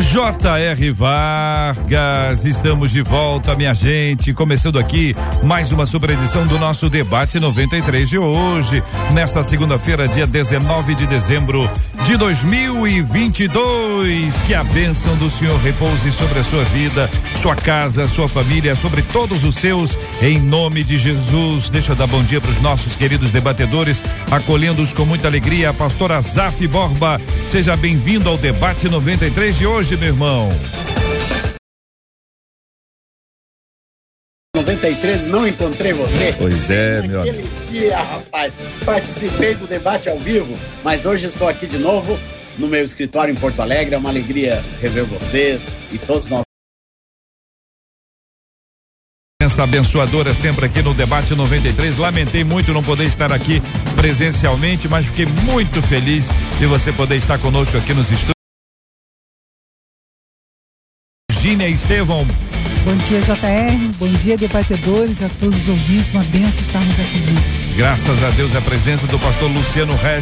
J.R. Vargas, estamos de volta, minha gente. Começando aqui mais uma super edição do nosso debate 93 de hoje, nesta segunda-feira, dia 19 de dezembro de 2022. Que a bênção do Senhor repouse sobre a sua vida, sua casa, sua família, sobre todos os seus, em nome de Jesus. Deixa eu dar bom dia para os nossos queridos debatedores, acolhendo-os com muita alegria. A pastora Zaf Borba, seja bem-vindo ao debate 93 de hoje meu irmão. 93 não encontrei você. Pois é, meu amigo. dia, rapaz. Participei do debate ao vivo, mas hoje estou aqui de novo no meu escritório em Porto Alegre. É uma alegria rever vocês e todos nós presença abençoadora sempre aqui no Debate 93. Lamentei muito não poder estar aqui presencialmente, mas fiquei muito feliz de você poder estar conosco aqui nos estúdios. Virgínia Estevão. Bom dia, JR. Bom dia, debatedores, a todos os ouvintes. Uma benção estarmos aqui juntos. Graças a Deus, a presença do pastor Luciano Regis.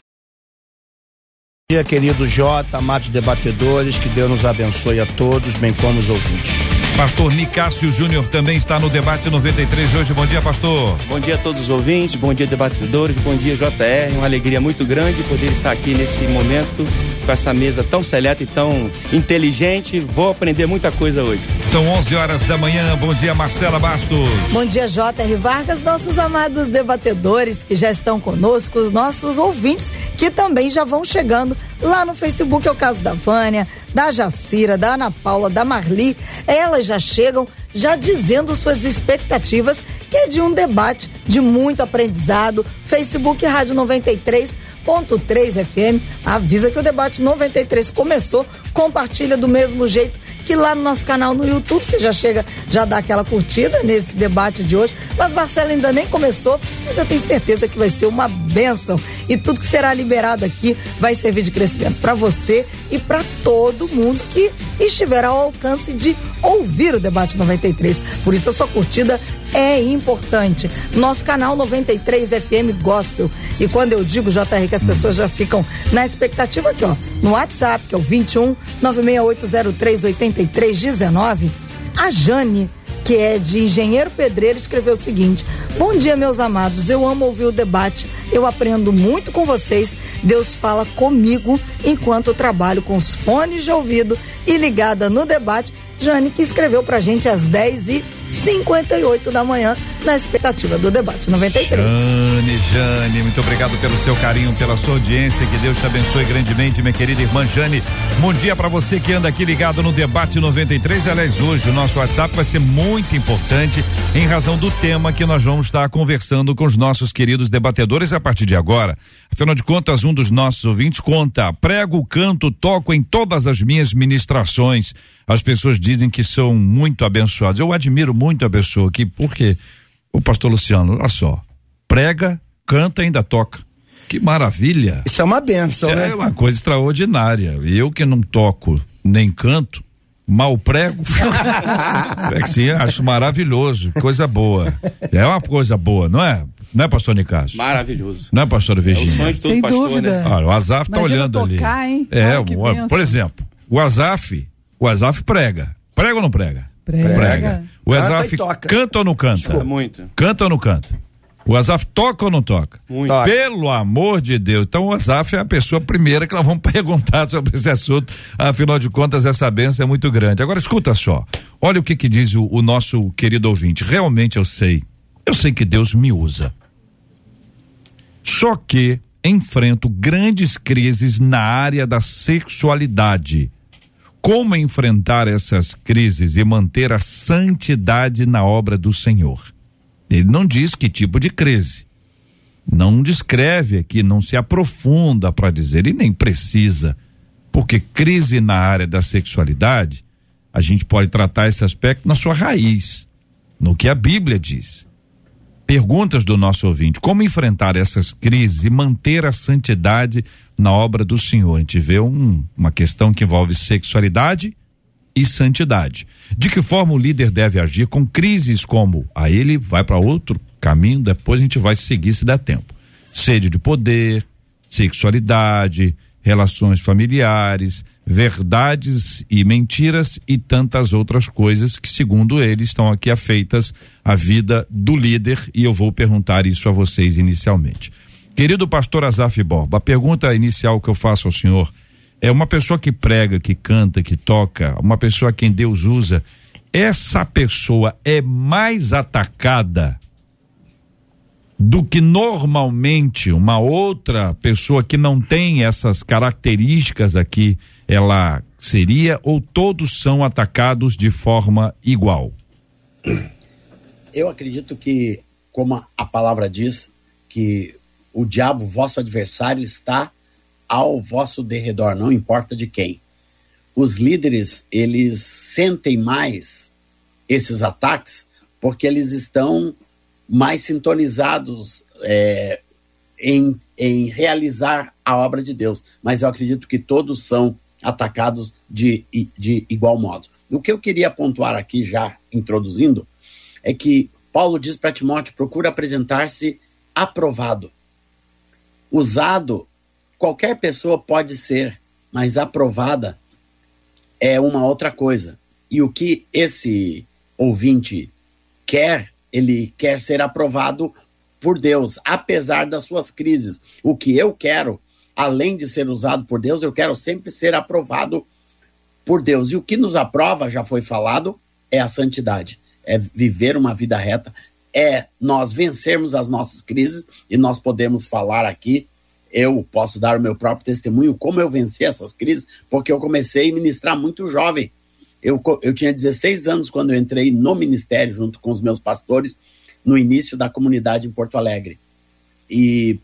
Bom dia, querido Jota, amados debatedores, que Deus nos abençoe a todos, bem como os ouvintes. Pastor Nicásio Júnior também está no debate 93 de hoje. Bom dia, pastor. Bom dia a todos os ouvintes, bom dia, debatedores, bom dia, JR. Uma alegria muito grande poder estar aqui nesse momento com essa mesa tão seleta e tão inteligente. Vou aprender muita coisa hoje. São 11 horas da manhã. Bom dia, Marcela Bastos. Bom dia, JR Vargas, nossos amados debatedores que já estão conosco, os nossos ouvintes que também já vão chegando lá no Facebook. É o caso da Vânia, da Jacira, da Ana Paula, da Marli. Elas já chegam já dizendo suas expectativas, que é de um debate de muito aprendizado. Facebook Rádio 93 101.3 FM. Avisa que o debate 93 começou. Compartilha do mesmo jeito que lá no nosso canal no YouTube você já chega, já dá aquela curtida nesse debate de hoje. Mas Marcelo ainda nem começou, mas eu tenho certeza que vai ser uma benção. E tudo que será liberado aqui vai servir de crescimento para você e para todo mundo que estiver ao alcance de ouvir o debate 93. Por isso a sua curtida é importante. Nosso canal 93 FM Gospel. E quando eu digo JR que as pessoas já ficam na expectativa aqui, ó, no WhatsApp, que é o 21 96803 8319, a Jane que é de engenheiro pedreiro, escreveu o seguinte: Bom dia, meus amados. Eu amo ouvir o debate. Eu aprendo muito com vocês. Deus fala comigo enquanto eu trabalho com os fones de ouvido e ligada no debate. Jane, que escreveu pra gente às 10 e 58 da manhã, na expectativa do debate 93. Jane, Jane, muito obrigado pelo seu carinho, pela sua audiência. Que Deus te abençoe grandemente, minha querida irmã Jane. Bom dia para você que anda aqui ligado no debate 93. Aliás, hoje o nosso WhatsApp vai ser muito importante em razão do tema que nós vamos estar conversando com os nossos queridos debatedores a partir de agora. Afinal de contas, um dos nossos ouvintes conta: prego, canto, toco em todas as minhas ministrações. As pessoas dizem que são muito abençoadas. Eu admiro muito a pessoa aqui, porque o pastor Luciano, olha só, prega, canta e ainda toca. Que maravilha. Isso é uma benção, Isso né? É uma coisa extraordinária. Eu que não toco nem canto, mal prego. é que sim, acho maravilhoso, coisa boa. É uma coisa boa, não é? Não é, pastor Nicasso? Maravilhoso. Não é, pastor Virgínia? É o sonho de todo Sem pastor, dúvida. né? Olha, o Azaf tá Imagina olhando tocar, ali. hein? É, Ai, que o- por exemplo, o Azaf, o Azaf prega. Prega ou não prega? Prega. O Canta Azaf toca. canta ou não canta? É muito. Canta ou não canta? O Azaf toca ou não toca? Muito. Toca. Pelo amor de Deus. Então o Azaf é a pessoa primeira que nós vamos perguntar sobre esse assunto. Afinal de contas, essa benção é muito grande. Agora escuta só. Olha o que que diz o, o nosso querido ouvinte. Realmente eu sei. Eu sei que Deus me usa. Só que enfrento grandes crises na área da sexualidade. Como enfrentar essas crises e manter a santidade na obra do Senhor? Ele não diz que tipo de crise. Não descreve aqui, não se aprofunda para dizer, e nem precisa. Porque crise na área da sexualidade a gente pode tratar esse aspecto na sua raiz, no que a Bíblia diz. Perguntas do nosso ouvinte: como enfrentar essas crises e manter a santidade na obra do Senhor? A gente vê um, uma questão que envolve sexualidade e santidade. De que forma o líder deve agir com crises como a ele vai para outro caminho, depois a gente vai seguir se der tempo. Sede de poder, sexualidade, relações familiares, verdades e mentiras e tantas outras coisas que, segundo ele, estão aqui afeitas à vida do líder e eu vou perguntar isso a vocês inicialmente. Querido pastor Azaf Borba, a pergunta inicial que eu faço ao senhor é uma pessoa que prega, que canta, que toca, uma pessoa quem Deus usa, essa pessoa é mais atacada do que normalmente uma outra pessoa que não tem essas características aqui ela seria ou todos são atacados de forma igual? Eu acredito que, como a palavra diz, que o diabo, vosso adversário, está ao vosso derredor, não importa de quem. Os líderes, eles sentem mais esses ataques porque eles estão mais sintonizados é, em, em realizar a obra de Deus. Mas eu acredito que todos são atacados de, de igual modo. O que eu queria pontuar aqui, já introduzindo, é que Paulo diz para Timóteo: procura apresentar-se aprovado. Usado, qualquer pessoa pode ser, mas aprovada é uma outra coisa. E o que esse ouvinte quer ele quer ser aprovado por Deus, apesar das suas crises. O que eu quero, além de ser usado por Deus, eu quero sempre ser aprovado por Deus. E o que nos aprova, já foi falado, é a santidade, é viver uma vida reta, é nós vencermos as nossas crises e nós podemos falar aqui. Eu posso dar o meu próprio testemunho, como eu venci essas crises, porque eu comecei a ministrar muito jovem. Eu, eu tinha 16 anos quando eu entrei no ministério, junto com os meus pastores, no início da comunidade em Porto Alegre. E,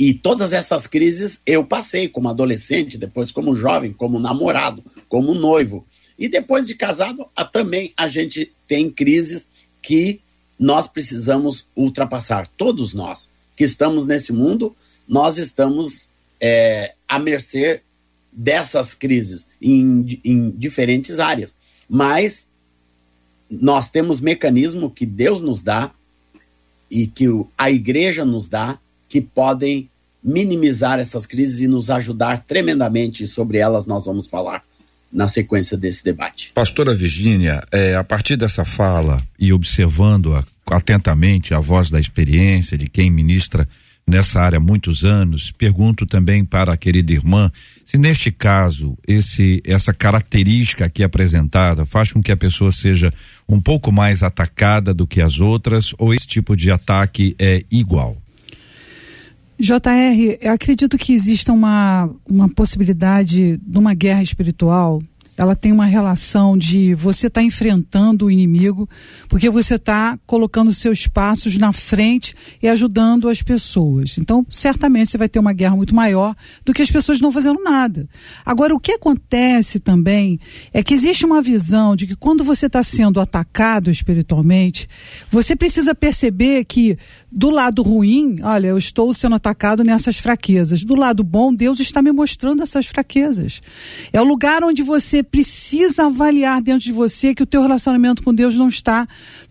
e todas essas crises eu passei como adolescente, depois como jovem, como namorado, como noivo. E depois de casado, a, também a gente tem crises que nós precisamos ultrapassar. Todos nós que estamos nesse mundo, nós estamos é, à mercê dessas crises em, em diferentes áreas. Mas nós temos mecanismo que Deus nos dá e que a igreja nos dá que podem minimizar essas crises e nos ajudar tremendamente. E sobre elas nós vamos falar na sequência desse debate. Pastora Virgínia, é, a partir dessa fala e observando a, atentamente a voz da experiência de quem ministra nessa área há muitos anos, pergunto também para a querida irmã se neste caso esse essa característica aqui apresentada faz com que a pessoa seja um pouco mais atacada do que as outras ou esse tipo de ataque é igual. JR, eu acredito que exista uma, uma possibilidade de uma guerra espiritual ela tem uma relação de você estar tá enfrentando o inimigo, porque você está colocando seus passos na frente e ajudando as pessoas. Então, certamente você vai ter uma guerra muito maior do que as pessoas não fazendo nada. Agora, o que acontece também é que existe uma visão de que quando você está sendo atacado espiritualmente, você precisa perceber que do lado ruim, olha, eu estou sendo atacado nessas fraquezas. Do lado bom, Deus está me mostrando essas fraquezas. É o lugar onde você precisa avaliar dentro de você que o teu relacionamento com Deus não está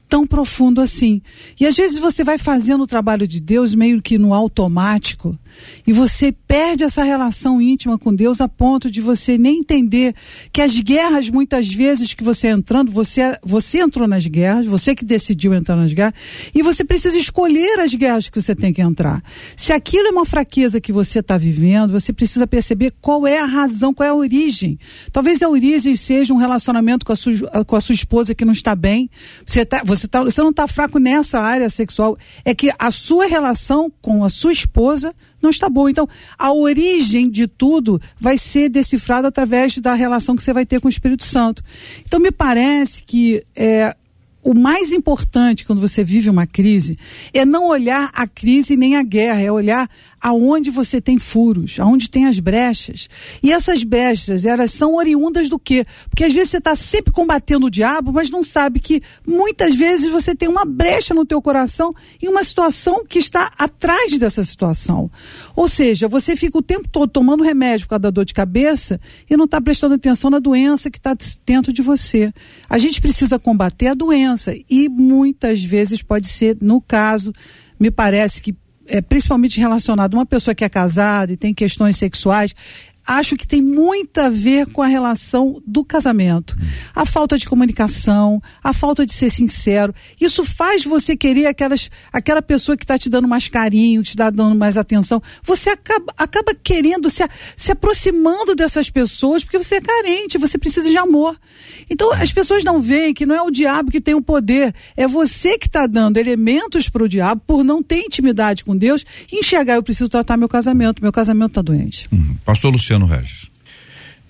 tão profundo assim. E às vezes você vai fazendo o trabalho de Deus meio que no automático e você perde essa relação íntima com Deus a ponto de você nem entender que as guerras, muitas vezes que você entrando, você, você entrou nas guerras, você que decidiu entrar nas guerras, e você precisa escolher as guerras que você tem que entrar. Se aquilo é uma fraqueza que você está vivendo, você precisa perceber qual é a razão, qual é a origem. Talvez a origem seja um relacionamento com a sua, com a sua esposa que não está bem. Você, tá, você, tá, você não está fraco nessa área sexual. É que a sua relação com a sua esposa não está boa. Então, a origem de tudo vai ser decifrada através da relação que você vai ter com o Espírito Santo. Então, me parece que é, o mais importante quando você vive uma crise é não olhar a crise nem a guerra, é olhar aonde você tem furos, aonde tem as brechas. E essas brechas, elas são oriundas do quê? Porque às vezes você está sempre combatendo o diabo, mas não sabe que muitas vezes você tem uma brecha no teu coração e uma situação que está atrás dessa situação. Ou seja, você fica o tempo todo tomando remédio por causa da dor de cabeça e não está prestando atenção na doença que está dentro de você. A gente precisa combater a doença e muitas vezes pode ser, no caso, me parece que é, principalmente relacionado a uma pessoa que é casada e tem questões sexuais, acho que tem muito a ver com a relação do casamento. A falta de comunicação, a falta de ser sincero. Isso faz você querer aquelas, aquela pessoa que está te dando mais carinho, te dando mais atenção. Você acaba, acaba querendo se, se aproximando dessas pessoas porque você é carente, você precisa de amor. Então as pessoas não veem que não é o diabo que tem o poder, é você que está dando elementos para o diabo por não ter intimidade com Deus e enxergar, eu preciso tratar meu casamento, meu casamento está doente. Hum, pastor Luciano Regis.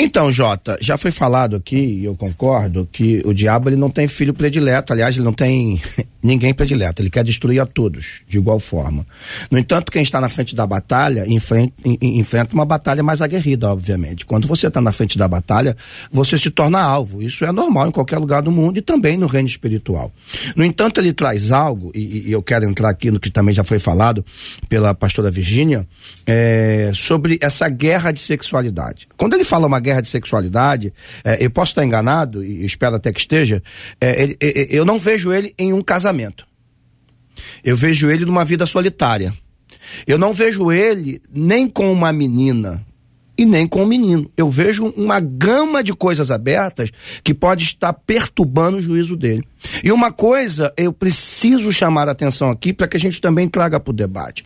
Então, Jota, já foi falado aqui, e eu concordo, que o diabo ele não tem filho predileto, aliás, ele não tem ninguém predileto, ele quer destruir a todos, de igual forma. No entanto, quem está na frente da batalha enfrenta, enfrenta uma batalha mais aguerrida, obviamente. Quando você está na frente da batalha, você se torna alvo. Isso é normal em qualquer lugar do mundo e também no reino espiritual. No entanto, ele traz algo, e, e eu quero entrar aqui no que também já foi falado pela pastora Virgínia, é, sobre essa guerra de sexualidade. Quando ele fala uma guerra guerra de sexualidade, é, eu posso estar enganado, e espero até que esteja, é, ele, eu não vejo ele em um casamento. Eu vejo ele numa vida solitária. Eu não vejo ele nem com uma menina e nem com um menino. Eu vejo uma gama de coisas abertas que pode estar perturbando o juízo dele. E uma coisa eu preciso chamar a atenção aqui para que a gente também traga para o debate.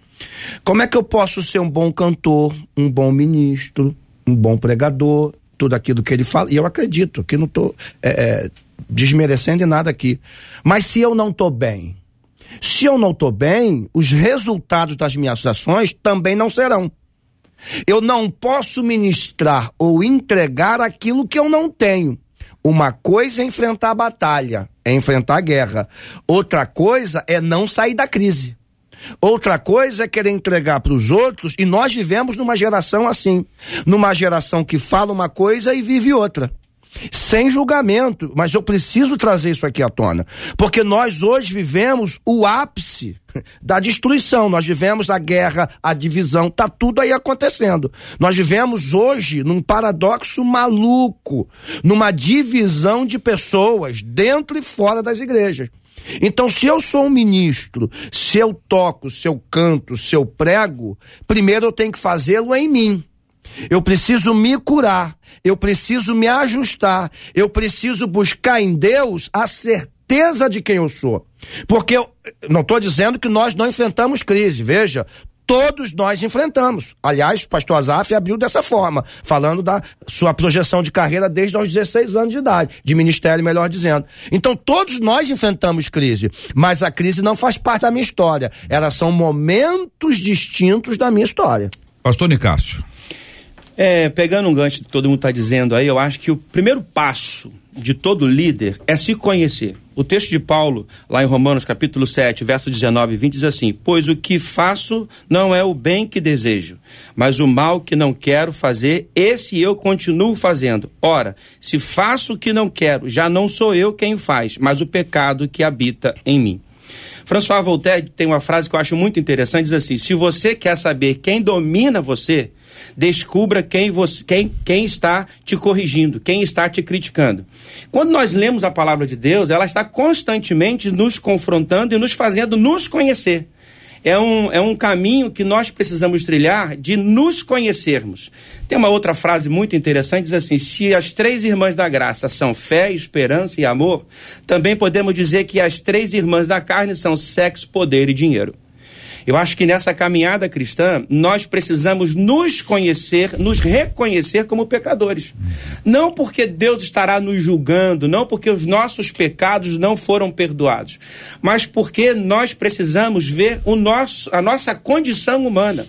Como é que eu posso ser um bom cantor, um bom ministro, um bom pregador, tudo aquilo que ele fala, e eu acredito que não estou é, é, desmerecendo em nada aqui. Mas se eu não estou bem, se eu não estou bem, os resultados das minhas ações também não serão. Eu não posso ministrar ou entregar aquilo que eu não tenho. Uma coisa é enfrentar a batalha, é enfrentar a guerra. Outra coisa é não sair da crise. Outra coisa é querer entregar para os outros, e nós vivemos numa geração assim numa geração que fala uma coisa e vive outra. Sem julgamento, mas eu preciso trazer isso aqui à tona, porque nós hoje vivemos o ápice da destruição, nós vivemos a guerra, a divisão, tá tudo aí acontecendo. Nós vivemos hoje num paradoxo maluco, numa divisão de pessoas dentro e fora das igrejas. Então, se eu sou um ministro, se eu toco, se eu canto, se eu prego, primeiro eu tenho que fazê-lo em mim. Eu preciso me curar, eu preciso me ajustar, eu preciso buscar em Deus a certeza de quem eu sou. Porque eu não estou dizendo que nós não enfrentamos crise, veja, todos nós enfrentamos. Aliás, o pastor Azaf abriu dessa forma, falando da sua projeção de carreira desde os 16 anos de idade, de ministério, melhor dizendo. Então, todos nós enfrentamos crise, mas a crise não faz parte da minha história. Elas são momentos distintos da minha história. Pastor Nicásio. É, pegando um gancho que todo mundo está dizendo aí, eu acho que o primeiro passo de todo líder é se conhecer. O texto de Paulo, lá em Romanos capítulo 7, verso 19 e 20, diz assim: Pois o que faço não é o bem que desejo, mas o mal que não quero fazer, esse eu continuo fazendo. Ora, se faço o que não quero, já não sou eu quem faz, mas o pecado que habita em mim. François Voltaire tem uma frase que eu acho muito interessante, diz assim: se você quer saber quem domina você, descubra quem, você, quem, quem está te corrigindo, quem está te criticando. Quando nós lemos a palavra de Deus, ela está constantemente nos confrontando e nos fazendo nos conhecer. É um, é um caminho que nós precisamos trilhar de nos conhecermos. Tem uma outra frase muito interessante, diz assim: se as três irmãs da graça são fé, esperança e amor, também podemos dizer que as três irmãs da carne são sexo, poder e dinheiro. Eu acho que nessa caminhada cristã, nós precisamos nos conhecer, nos reconhecer como pecadores. Não porque Deus estará nos julgando, não porque os nossos pecados não foram perdoados, mas porque nós precisamos ver o nosso, a nossa condição humana.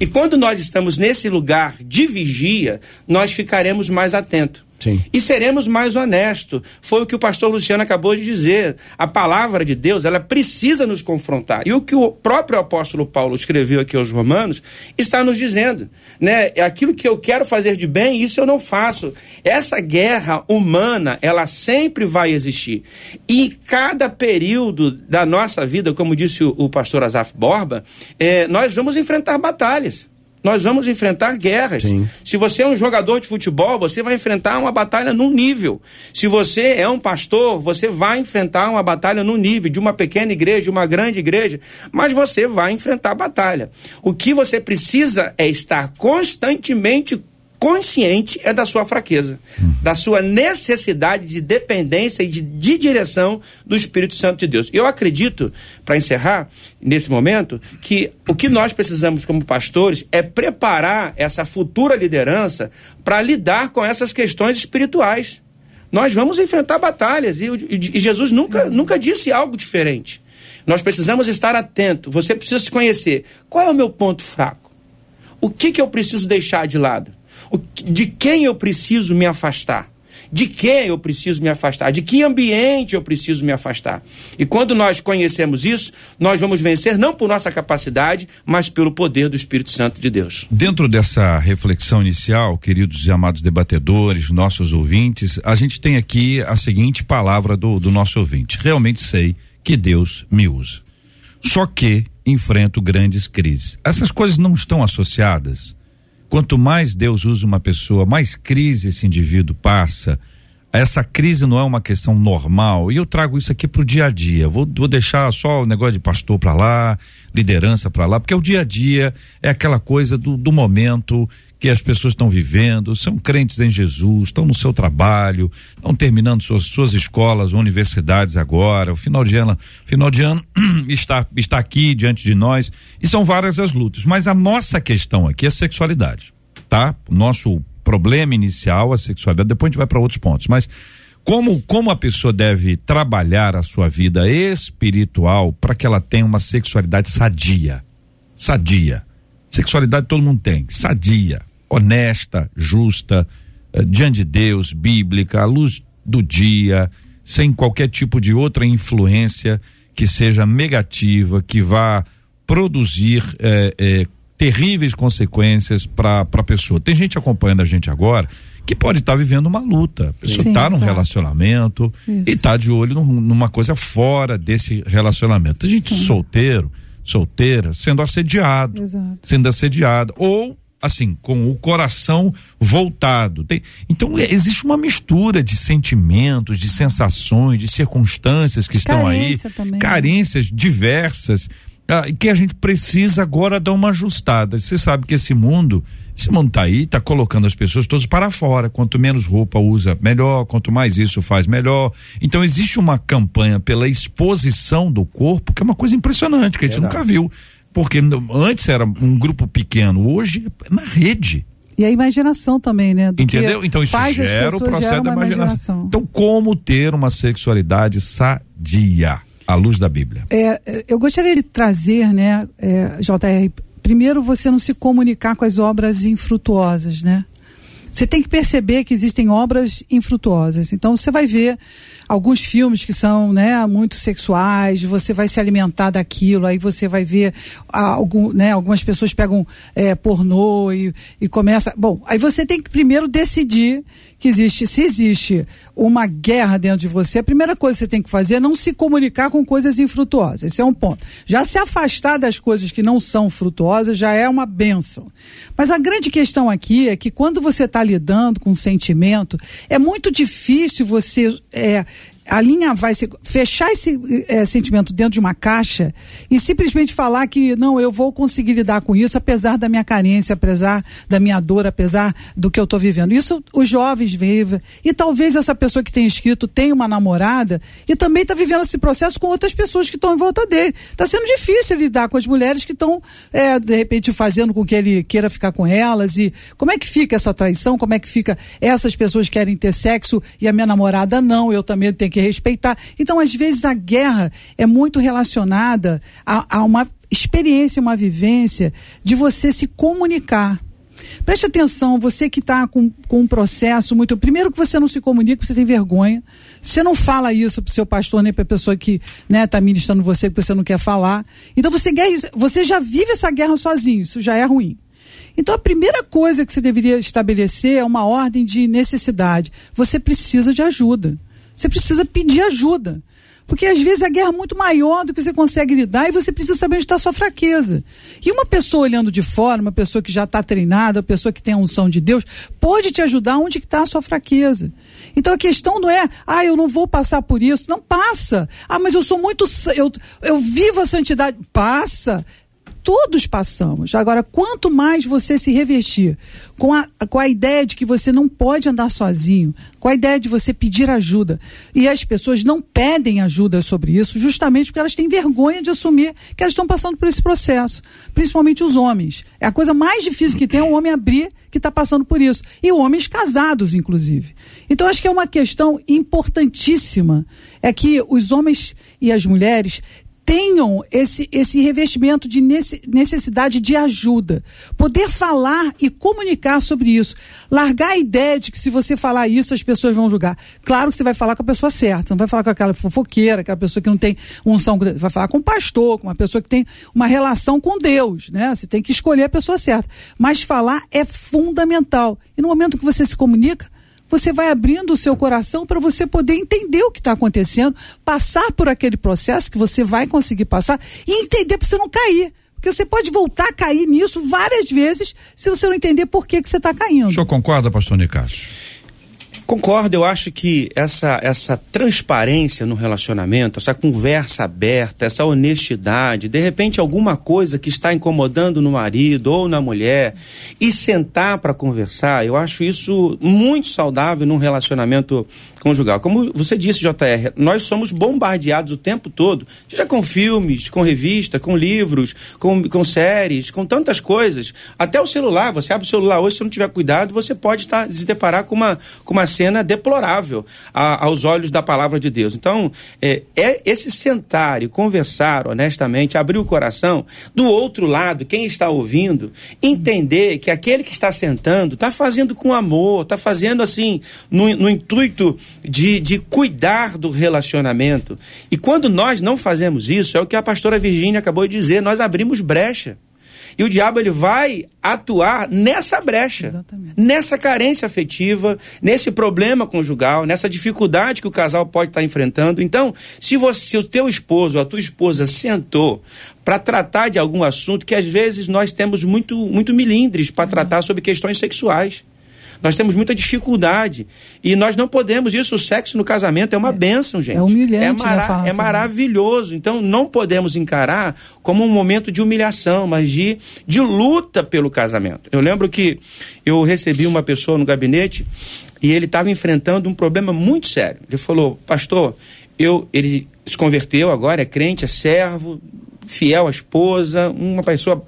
E quando nós estamos nesse lugar de vigia, nós ficaremos mais atentos. Sim. E seremos mais honestos. Foi o que o pastor Luciano acabou de dizer. A palavra de Deus, ela precisa nos confrontar. E o que o próprio apóstolo Paulo escreveu aqui aos Romanos está nos dizendo, né? É aquilo que eu quero fazer de bem, isso eu não faço. Essa guerra humana, ela sempre vai existir. E cada período da nossa vida, como disse o, o pastor Azaf Borba, é, nós vamos enfrentar batalhas nós vamos enfrentar guerras. Sim. Se você é um jogador de futebol, você vai enfrentar uma batalha num nível. Se você é um pastor, você vai enfrentar uma batalha num nível de uma pequena igreja, de uma grande igreja, mas você vai enfrentar a batalha. O que você precisa é estar constantemente consciente é da sua fraqueza, da sua necessidade de dependência e de, de direção do Espírito Santo de Deus. Eu acredito, para encerrar, nesse momento, que o que nós precisamos como pastores é preparar essa futura liderança para lidar com essas questões espirituais. Nós vamos enfrentar batalhas e, e, e Jesus nunca, nunca disse algo diferente. Nós precisamos estar atento. Você precisa se conhecer. Qual é o meu ponto fraco? O que, que eu preciso deixar de lado? De quem eu preciso me afastar? De quem eu preciso me afastar? De que ambiente eu preciso me afastar? E quando nós conhecemos isso, nós vamos vencer não por nossa capacidade, mas pelo poder do Espírito Santo de Deus. Dentro dessa reflexão inicial, queridos e amados debatedores, nossos ouvintes, a gente tem aqui a seguinte palavra do, do nosso ouvinte: realmente sei que Deus me usa. Só que enfrento grandes crises. Essas coisas não estão associadas Quanto mais Deus usa uma pessoa, mais crise esse indivíduo passa. Essa crise não é uma questão normal. E eu trago isso aqui para o dia a dia. Vou, vou deixar só o negócio de pastor para lá, liderança para lá, porque o dia a dia é aquela coisa do, do momento que as pessoas estão vivendo, são crentes em Jesus, estão no seu trabalho, estão terminando suas, suas escolas, universidades agora, o final de ano, final de ano está, está aqui diante de nós, e são várias as lutas, mas a nossa questão aqui é sexualidade, tá? O nosso problema inicial, a sexualidade, depois a gente vai para outros pontos, mas como, como a pessoa deve trabalhar a sua vida espiritual para que ela tenha uma sexualidade sadia? Sadia. Sexualidade todo mundo tem, sadia, honesta, justa, eh, diante de Deus, bíblica, à luz do dia, sem qualquer tipo de outra influência que seja negativa, que vá produzir eh, eh, terríveis consequências para a pessoa. Tem gente acompanhando a gente agora que pode estar tá vivendo uma luta. A pessoa está num relacionamento Isso. e está de olho num, numa coisa fora desse relacionamento. Tem gente Sim. solteiro solteira sendo assediado, Exato. sendo assediada ou assim com o coração voltado. Tem, então é, existe uma mistura de sentimentos, de sensações, de circunstâncias que estão aí, também. Né? carências diversas que a gente precisa agora dar uma ajustada. Você sabe que esse mundo esse mundo tá aí, tá colocando as pessoas todas para fora. Quanto menos roupa usa, melhor. Quanto mais isso faz, melhor. Então existe uma campanha pela exposição do corpo, que é uma coisa impressionante, que a gente Verdade. nunca viu. Porque antes era um grupo pequeno, hoje é na rede. E a imaginação também, né? Do Entendeu? Então isso gera o processo da imaginação. imaginação. Então, como ter uma sexualidade sadia? À luz da Bíblia. É, eu gostaria de trazer, né, é, JR, primeiro você não se comunicar com as obras infrutuosas, né? Você tem que perceber que existem obras infrutuosas. Então você vai ver alguns filmes que são né, muito sexuais, você vai se alimentar daquilo, aí você vai ver algum, né, algumas pessoas pegam é, pornô e, e começa. Bom, aí você tem que primeiro decidir que existe, se existe uma guerra dentro de você, a primeira coisa que você tem que fazer é não se comunicar com coisas infrutuosas. Esse é um ponto. Já se afastar das coisas que não são frutuosas já é uma benção. Mas a grande questão aqui é que quando você está lidando com um sentimento, é muito difícil você é, a linha vai se fechar esse é, sentimento dentro de uma caixa e simplesmente falar que não, eu vou conseguir lidar com isso apesar da minha carência, apesar da minha dor, apesar do que eu estou vivendo. Isso os jovens vivem e talvez essa pessoa que tem escrito tenha uma namorada e também está vivendo esse processo com outras pessoas que estão em volta dele. Está sendo difícil lidar com as mulheres que estão é, de repente fazendo com que ele queira ficar com elas e como é que fica essa traição? Como é que fica essas pessoas querem ter sexo e a minha namorada não? Eu também tenho que que respeitar. Então, às vezes, a guerra é muito relacionada a, a uma experiência, uma vivência de você se comunicar. Preste atenção, você que está com, com um processo muito. Primeiro que você não se comunica, você tem vergonha. Você não fala isso para o seu pastor, nem para a pessoa que está né, tá ministrando você, porque você não quer falar. Então você, você já vive essa guerra sozinho, isso já é ruim. Então a primeira coisa que você deveria estabelecer é uma ordem de necessidade. Você precisa de ajuda. Você precisa pedir ajuda. Porque às vezes a guerra é muito maior do que você consegue lidar e você precisa saber onde está a sua fraqueza. E uma pessoa olhando de fora, uma pessoa que já está treinada, uma pessoa que tem a unção de Deus, pode te ajudar onde está a sua fraqueza. Então a questão não é, ah, eu não vou passar por isso. Não passa. Ah, mas eu sou muito. Eu, eu vivo a santidade. Passa todos passamos. Agora, quanto mais você se revestir com a, com a ideia de que você não pode andar sozinho, com a ideia de você pedir ajuda, e as pessoas não pedem ajuda sobre isso, justamente porque elas têm vergonha de assumir que elas estão passando por esse processo, principalmente os homens. É a coisa mais difícil que tem é um homem abrir que está passando por isso. E homens casados, inclusive. Então, acho que é uma questão importantíssima. É que os homens e as mulheres tenham esse, esse revestimento de necessidade de ajuda. Poder falar e comunicar sobre isso. Largar a ideia de que se você falar isso, as pessoas vão julgar. Claro que você vai falar com a pessoa certa, você não vai falar com aquela fofoqueira, aquela pessoa que não tem unção. Vai falar com o pastor, com uma pessoa que tem uma relação com Deus, né? Você tem que escolher a pessoa certa. Mas falar é fundamental. E no momento que você se comunica, você vai abrindo o seu coração para você poder entender o que está acontecendo, passar por aquele processo que você vai conseguir passar e entender para você não cair. Porque você pode voltar a cair nisso várias vezes se você não entender por que, que você está caindo. O senhor concorda, pastor Nicásio? Concordo, eu acho que essa, essa transparência no relacionamento, essa conversa aberta, essa honestidade, de repente alguma coisa que está incomodando no marido ou na mulher, e sentar para conversar, eu acho isso muito saudável num relacionamento conjugal. Como você disse, JR, nós somos bombardeados o tempo todo, seja com filmes, com revista, com livros, com, com séries, com tantas coisas. Até o celular, você abre o celular hoje, se não tiver cuidado, você pode estar, se deparar com uma, com uma cena deplorável a, aos olhos da palavra de Deus. Então, é, é esse sentar e conversar honestamente, abrir o coração, do outro lado, quem está ouvindo, entender que aquele que está sentando está fazendo com amor, está fazendo assim, no, no intuito de, de cuidar do relacionamento. E quando nós não fazemos isso, é o que a pastora Virgínia acabou de dizer, nós abrimos brecha. E o diabo ele vai atuar nessa brecha, Exatamente. nessa carência afetiva, nesse problema conjugal, nessa dificuldade que o casal pode estar enfrentando. Então, se você, se o teu esposo ou a tua esposa sentou para tratar de algum assunto que às vezes nós temos muito muito milindres para tratar sobre questões sexuais. Nós temos muita dificuldade. E nós não podemos, isso, o sexo no casamento é uma é, bênção, gente. É humilhante. É, mara é maravilhoso. Então não podemos encarar como um momento de humilhação, mas de, de luta pelo casamento. Eu lembro que eu recebi uma pessoa no gabinete e ele estava enfrentando um problema muito sério. Ele falou, pastor, eu, ele se converteu agora, é crente, é servo, fiel à esposa, uma pessoa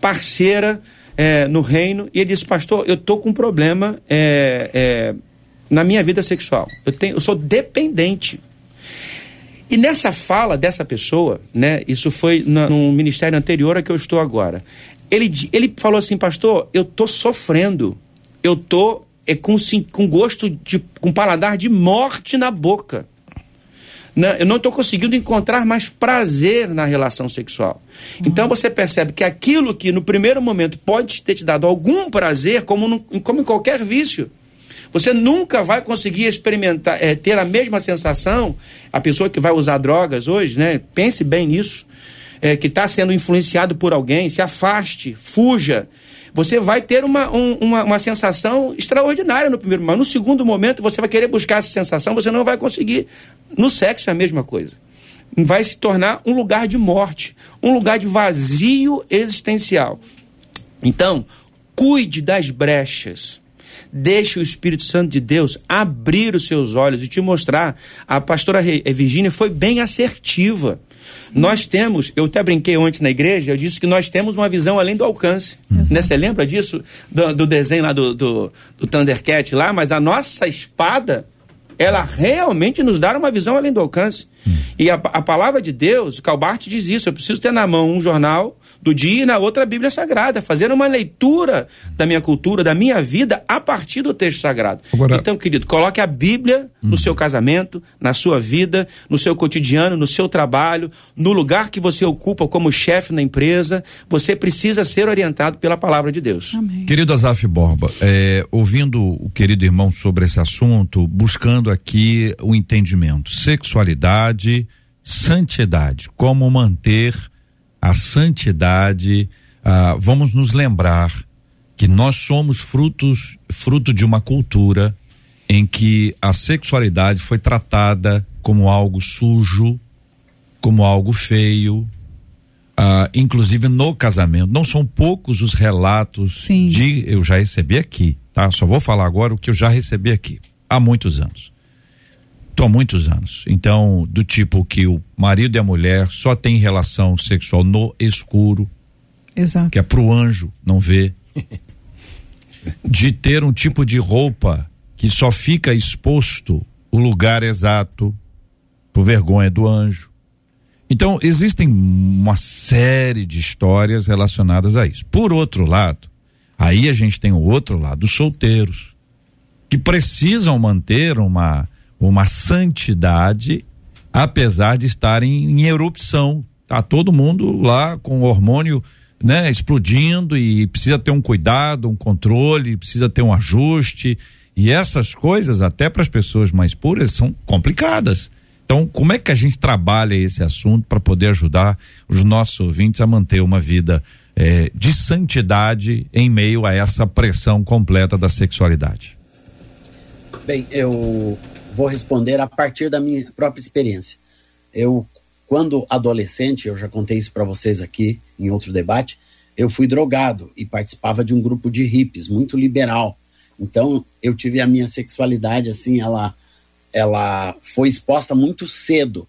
parceira é, no reino e ele disse, pastor, eu estou com um problema é, é, na minha vida sexual. Eu, tenho, eu sou dependente. E nessa fala dessa pessoa, né, isso foi na, no ministério anterior a que eu estou agora. Ele, ele falou assim, pastor, eu estou sofrendo. Eu estou é, com, com gosto de. com paladar de morte na boca né, eu não estou conseguindo encontrar mais prazer na relação sexual. Uhum. Então você percebe que aquilo que no primeiro momento pode ter te dado algum prazer, como, no, como em qualquer vício, você nunca vai conseguir experimentar, é, ter a mesma sensação. A pessoa que vai usar drogas hoje, né? Pense bem nisso. É, que está sendo influenciado por alguém, se afaste, fuja você vai ter uma, um, uma, uma, sensação extraordinária no primeiro momento. No segundo momento, você vai querer buscar essa sensação, você não vai conseguir. No sexo é a mesma coisa. Vai se tornar um lugar de morte, um lugar de vazio existencial. Então, cuide das brechas. Deixe o Espírito Santo de Deus abrir os seus olhos e te mostrar. A pastora Virgínia foi bem assertiva. Nós temos, eu até brinquei ontem na igreja, eu disse que nós temos uma visão além do alcance. Né? Você lembra disso? Do, do desenho lá do, do, do Thundercat lá, mas a nossa espada ela realmente nos dá uma visão além do alcance. Hum. E a, a, palavra de Deus, Calbart diz isso: eu preciso ter na mão um jornal do dia e na outra a Bíblia Sagrada, fazendo uma leitura da minha cultura, da minha vida a partir do texto sagrado. Agora... Então, querido, coloque a Bíblia no uhum. seu casamento, na sua vida, no seu cotidiano, no seu trabalho, no lugar que você ocupa como chefe na empresa. Você precisa ser orientado pela palavra de Deus. Amém. Querido Azaf Borba, é, ouvindo o querido irmão sobre esse assunto, buscando aqui o entendimento, sexualidade, santidade, como manter a santidade, ah, vamos nos lembrar que nós somos frutos, fruto de uma cultura em que a sexualidade foi tratada como algo sujo, como algo feio, ah, inclusive no casamento. Não são poucos os relatos Sim. de eu já recebi aqui, tá? Só vou falar agora o que eu já recebi aqui há muitos anos. Há muitos anos. Então, do tipo que o marido e a mulher só têm relação sexual no escuro. Exato. Que é pro anjo não ver. de ter um tipo de roupa que só fica exposto o lugar exato por vergonha do anjo. Então, existem uma série de histórias relacionadas a isso. Por outro lado, aí a gente tem o outro lado, os solteiros, que precisam manter uma uma santidade, apesar de estarem em erupção. Tá todo mundo lá com o hormônio, né, explodindo e precisa ter um cuidado, um controle, precisa ter um ajuste. E essas coisas, até para as pessoas mais puras, são complicadas. Então, como é que a gente trabalha esse assunto para poder ajudar os nossos ouvintes a manter uma vida eh, de santidade em meio a essa pressão completa da sexualidade? Bem, eu vou responder a partir da minha própria experiência. Eu, quando adolescente, eu já contei isso para vocês aqui em outro debate, eu fui drogado e participava de um grupo de hippies muito liberal. Então, eu tive a minha sexualidade assim, ela ela foi exposta muito cedo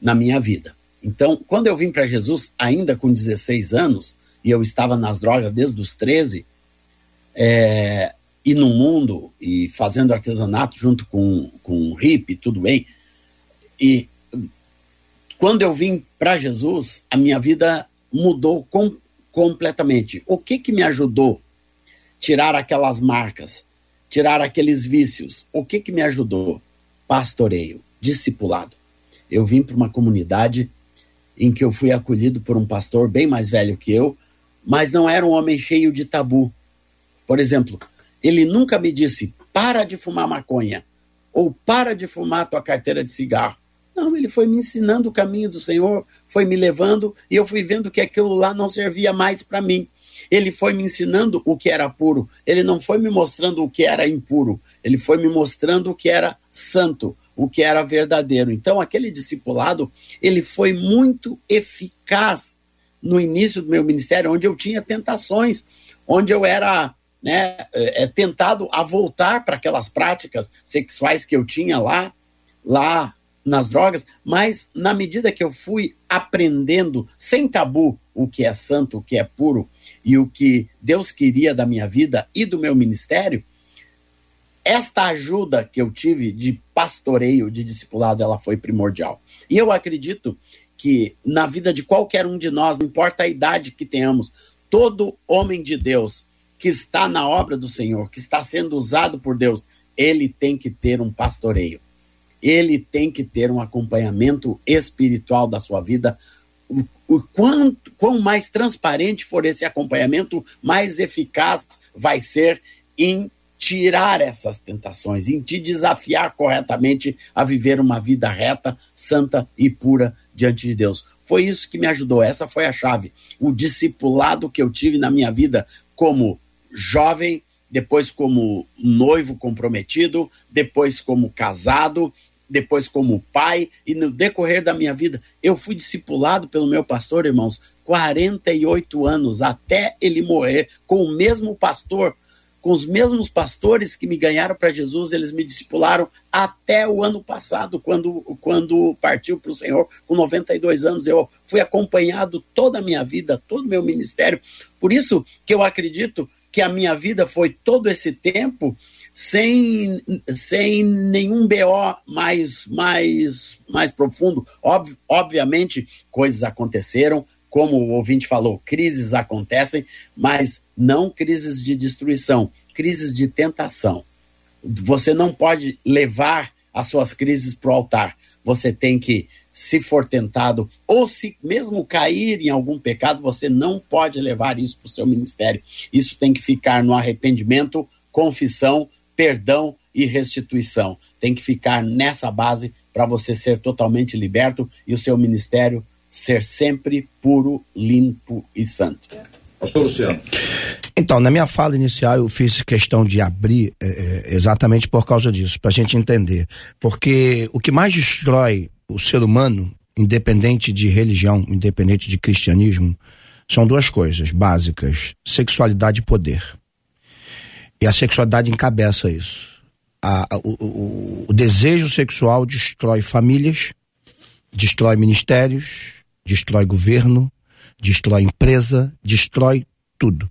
na minha vida. Então, quando eu vim para Jesus, ainda com 16 anos, e eu estava nas drogas desde os 13, é, e no mundo e fazendo artesanato junto com, com hippie, tudo bem. E quando eu vim para Jesus, a minha vida mudou com, completamente. O que que me ajudou? Tirar aquelas marcas, tirar aqueles vícios. O que que me ajudou? Pastoreio, discipulado. Eu vim para uma comunidade em que eu fui acolhido por um pastor bem mais velho que eu, mas não era um homem cheio de tabu. Por exemplo, ele nunca me disse, para de fumar maconha, ou para de fumar tua carteira de cigarro. Não, ele foi me ensinando o caminho do Senhor, foi me levando e eu fui vendo que aquilo lá não servia mais para mim. Ele foi me ensinando o que era puro, ele não foi me mostrando o que era impuro, ele foi me mostrando o que era santo, o que era verdadeiro. Então, aquele discipulado, ele foi muito eficaz no início do meu ministério, onde eu tinha tentações, onde eu era né, é, é, tentado a voltar para aquelas práticas sexuais que eu tinha lá, lá nas drogas, mas na medida que eu fui aprendendo sem tabu o que é santo, o que é puro e o que Deus queria da minha vida e do meu ministério, esta ajuda que eu tive de pastoreio, de discipulado, ela foi primordial. E eu acredito que na vida de qualquer um de nós, não importa a idade que tenhamos, todo homem de Deus que está na obra do Senhor, que está sendo usado por Deus, ele tem que ter um pastoreio. Ele tem que ter um acompanhamento espiritual da sua vida. O, quanto, quão mais transparente for esse acompanhamento, mais eficaz vai ser em tirar essas tentações, em te desafiar corretamente a viver uma vida reta, santa e pura diante de Deus. Foi isso que me ajudou, essa foi a chave. O discipulado que eu tive na minha vida como jovem, depois como noivo comprometido, depois como casado, depois como pai, e no decorrer da minha vida, eu fui discipulado pelo meu pastor, irmãos, 48 anos, até ele morrer, com o mesmo pastor, com os mesmos pastores que me ganharam para Jesus, eles me discipularam até o ano passado, quando, quando partiu para o Senhor, com 92 anos. Eu fui acompanhado toda a minha vida, todo o meu ministério. Por isso que eu acredito que a minha vida foi todo esse tempo sem, sem nenhum BO mais, mais, mais profundo. Ob, obviamente, coisas aconteceram, como o ouvinte falou, crises acontecem, mas não crises de destruição, crises de tentação. Você não pode levar as suas crises para o altar. Você tem que, se for tentado, ou se mesmo cair em algum pecado, você não pode levar isso para o seu ministério. Isso tem que ficar no arrependimento, confissão, perdão e restituição. Tem que ficar nessa base para você ser totalmente liberto e o seu ministério ser sempre puro, limpo e santo. Pastor Luciano. Então, na minha fala inicial, eu fiz questão de abrir é, exatamente por causa disso, para a gente entender. Porque o que mais destrói o ser humano, independente de religião, independente de cristianismo, são duas coisas básicas: sexualidade e poder. E a sexualidade encabeça isso. A, a, o, o, o desejo sexual destrói famílias, destrói ministérios, destrói governo, destrói empresa, destrói tudo.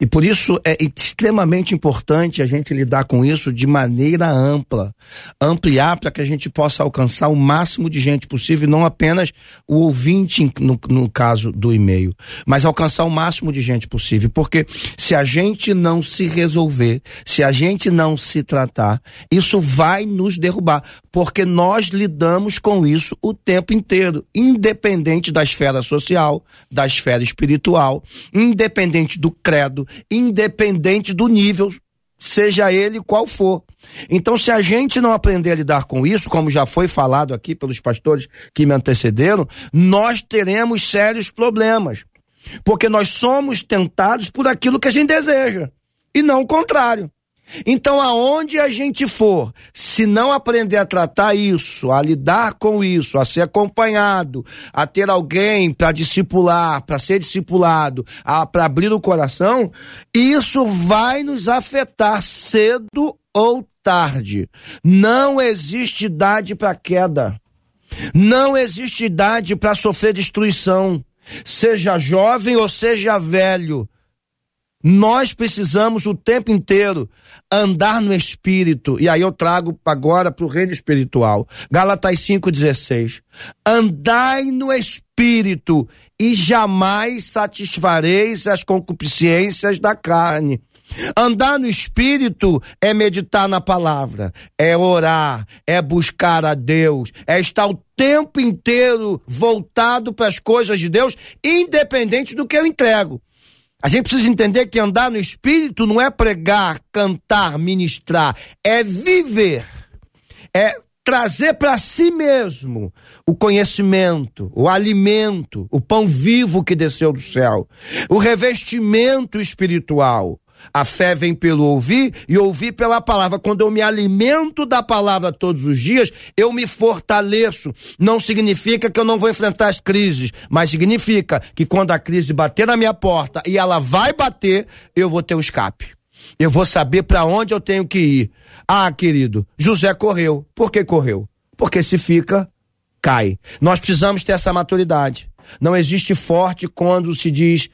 E por isso é extremamente importante a gente lidar com isso de maneira ampla, ampliar para que a gente possa alcançar o máximo de gente possível, não apenas o ouvinte, no, no caso do e-mail, mas alcançar o máximo de gente possível. Porque se a gente não se resolver, se a gente não se tratar, isso vai nos derrubar. Porque nós lidamos com isso o tempo inteiro, independente da esfera social, da esfera espiritual, independente do credo, independente do nível, seja ele qual for. Então, se a gente não aprender a lidar com isso, como já foi falado aqui pelos pastores que me antecederam, nós teremos sérios problemas. Porque nós somos tentados por aquilo que a gente deseja, e não o contrário. Então, aonde a gente for, se não aprender a tratar isso, a lidar com isso, a ser acompanhado, a ter alguém para discipular, para ser discipulado, para abrir o coração, isso vai nos afetar cedo ou tarde. Não existe idade para queda. Não existe idade para sofrer destruição. Seja jovem ou seja velho, nós precisamos o tempo inteiro andar no espírito. E aí eu trago agora para o reino espiritual. Gálatas 5,16. Andai no espírito e jamais satisfareis as concupiscências da carne. Andar no espírito é meditar na palavra, é orar, é buscar a Deus, é estar o tempo inteiro voltado para as coisas de Deus, independente do que eu entrego. A gente precisa entender que andar no espírito não é pregar, cantar, ministrar, é viver. É trazer para si mesmo o conhecimento, o alimento, o pão vivo que desceu do céu, o revestimento espiritual. A fé vem pelo ouvir e ouvir pela palavra. Quando eu me alimento da palavra todos os dias, eu me fortaleço. Não significa que eu não vou enfrentar as crises, mas significa que quando a crise bater na minha porta e ela vai bater, eu vou ter um escape. Eu vou saber para onde eu tenho que ir. Ah, querido, José correu. Por que correu? Porque se fica, cai. Nós precisamos ter essa maturidade. Não existe forte quando se diz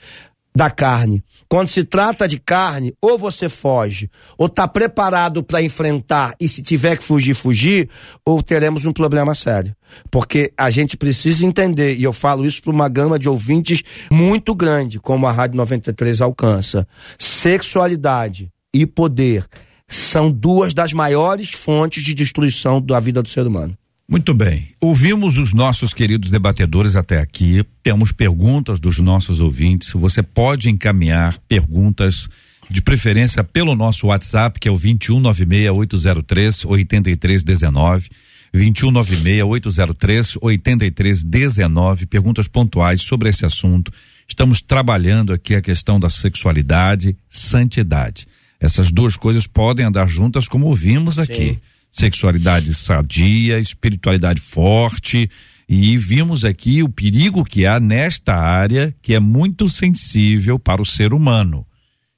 da carne. Quando se trata de carne, ou você foge, ou está preparado para enfrentar e se tiver que fugir, fugir, ou teremos um problema sério. Porque a gente precisa entender, e eu falo isso para uma gama de ouvintes muito grande, como a Rádio 93 alcança. Sexualidade e poder são duas das maiores fontes de destruição da vida do ser humano. Muito bem. Ouvimos os nossos queridos debatedores até aqui. Temos perguntas dos nossos ouvintes. Você pode encaminhar perguntas de preferência pelo nosso WhatsApp, que é o 2196803 8319. 2196803 8319. Perguntas pontuais sobre esse assunto. Estamos trabalhando aqui a questão da sexualidade, santidade. Essas duas coisas podem andar juntas, como ouvimos aqui. Sim sexualidade sadia, espiritualidade forte. E vimos aqui o perigo que há nesta área, que é muito sensível para o ser humano.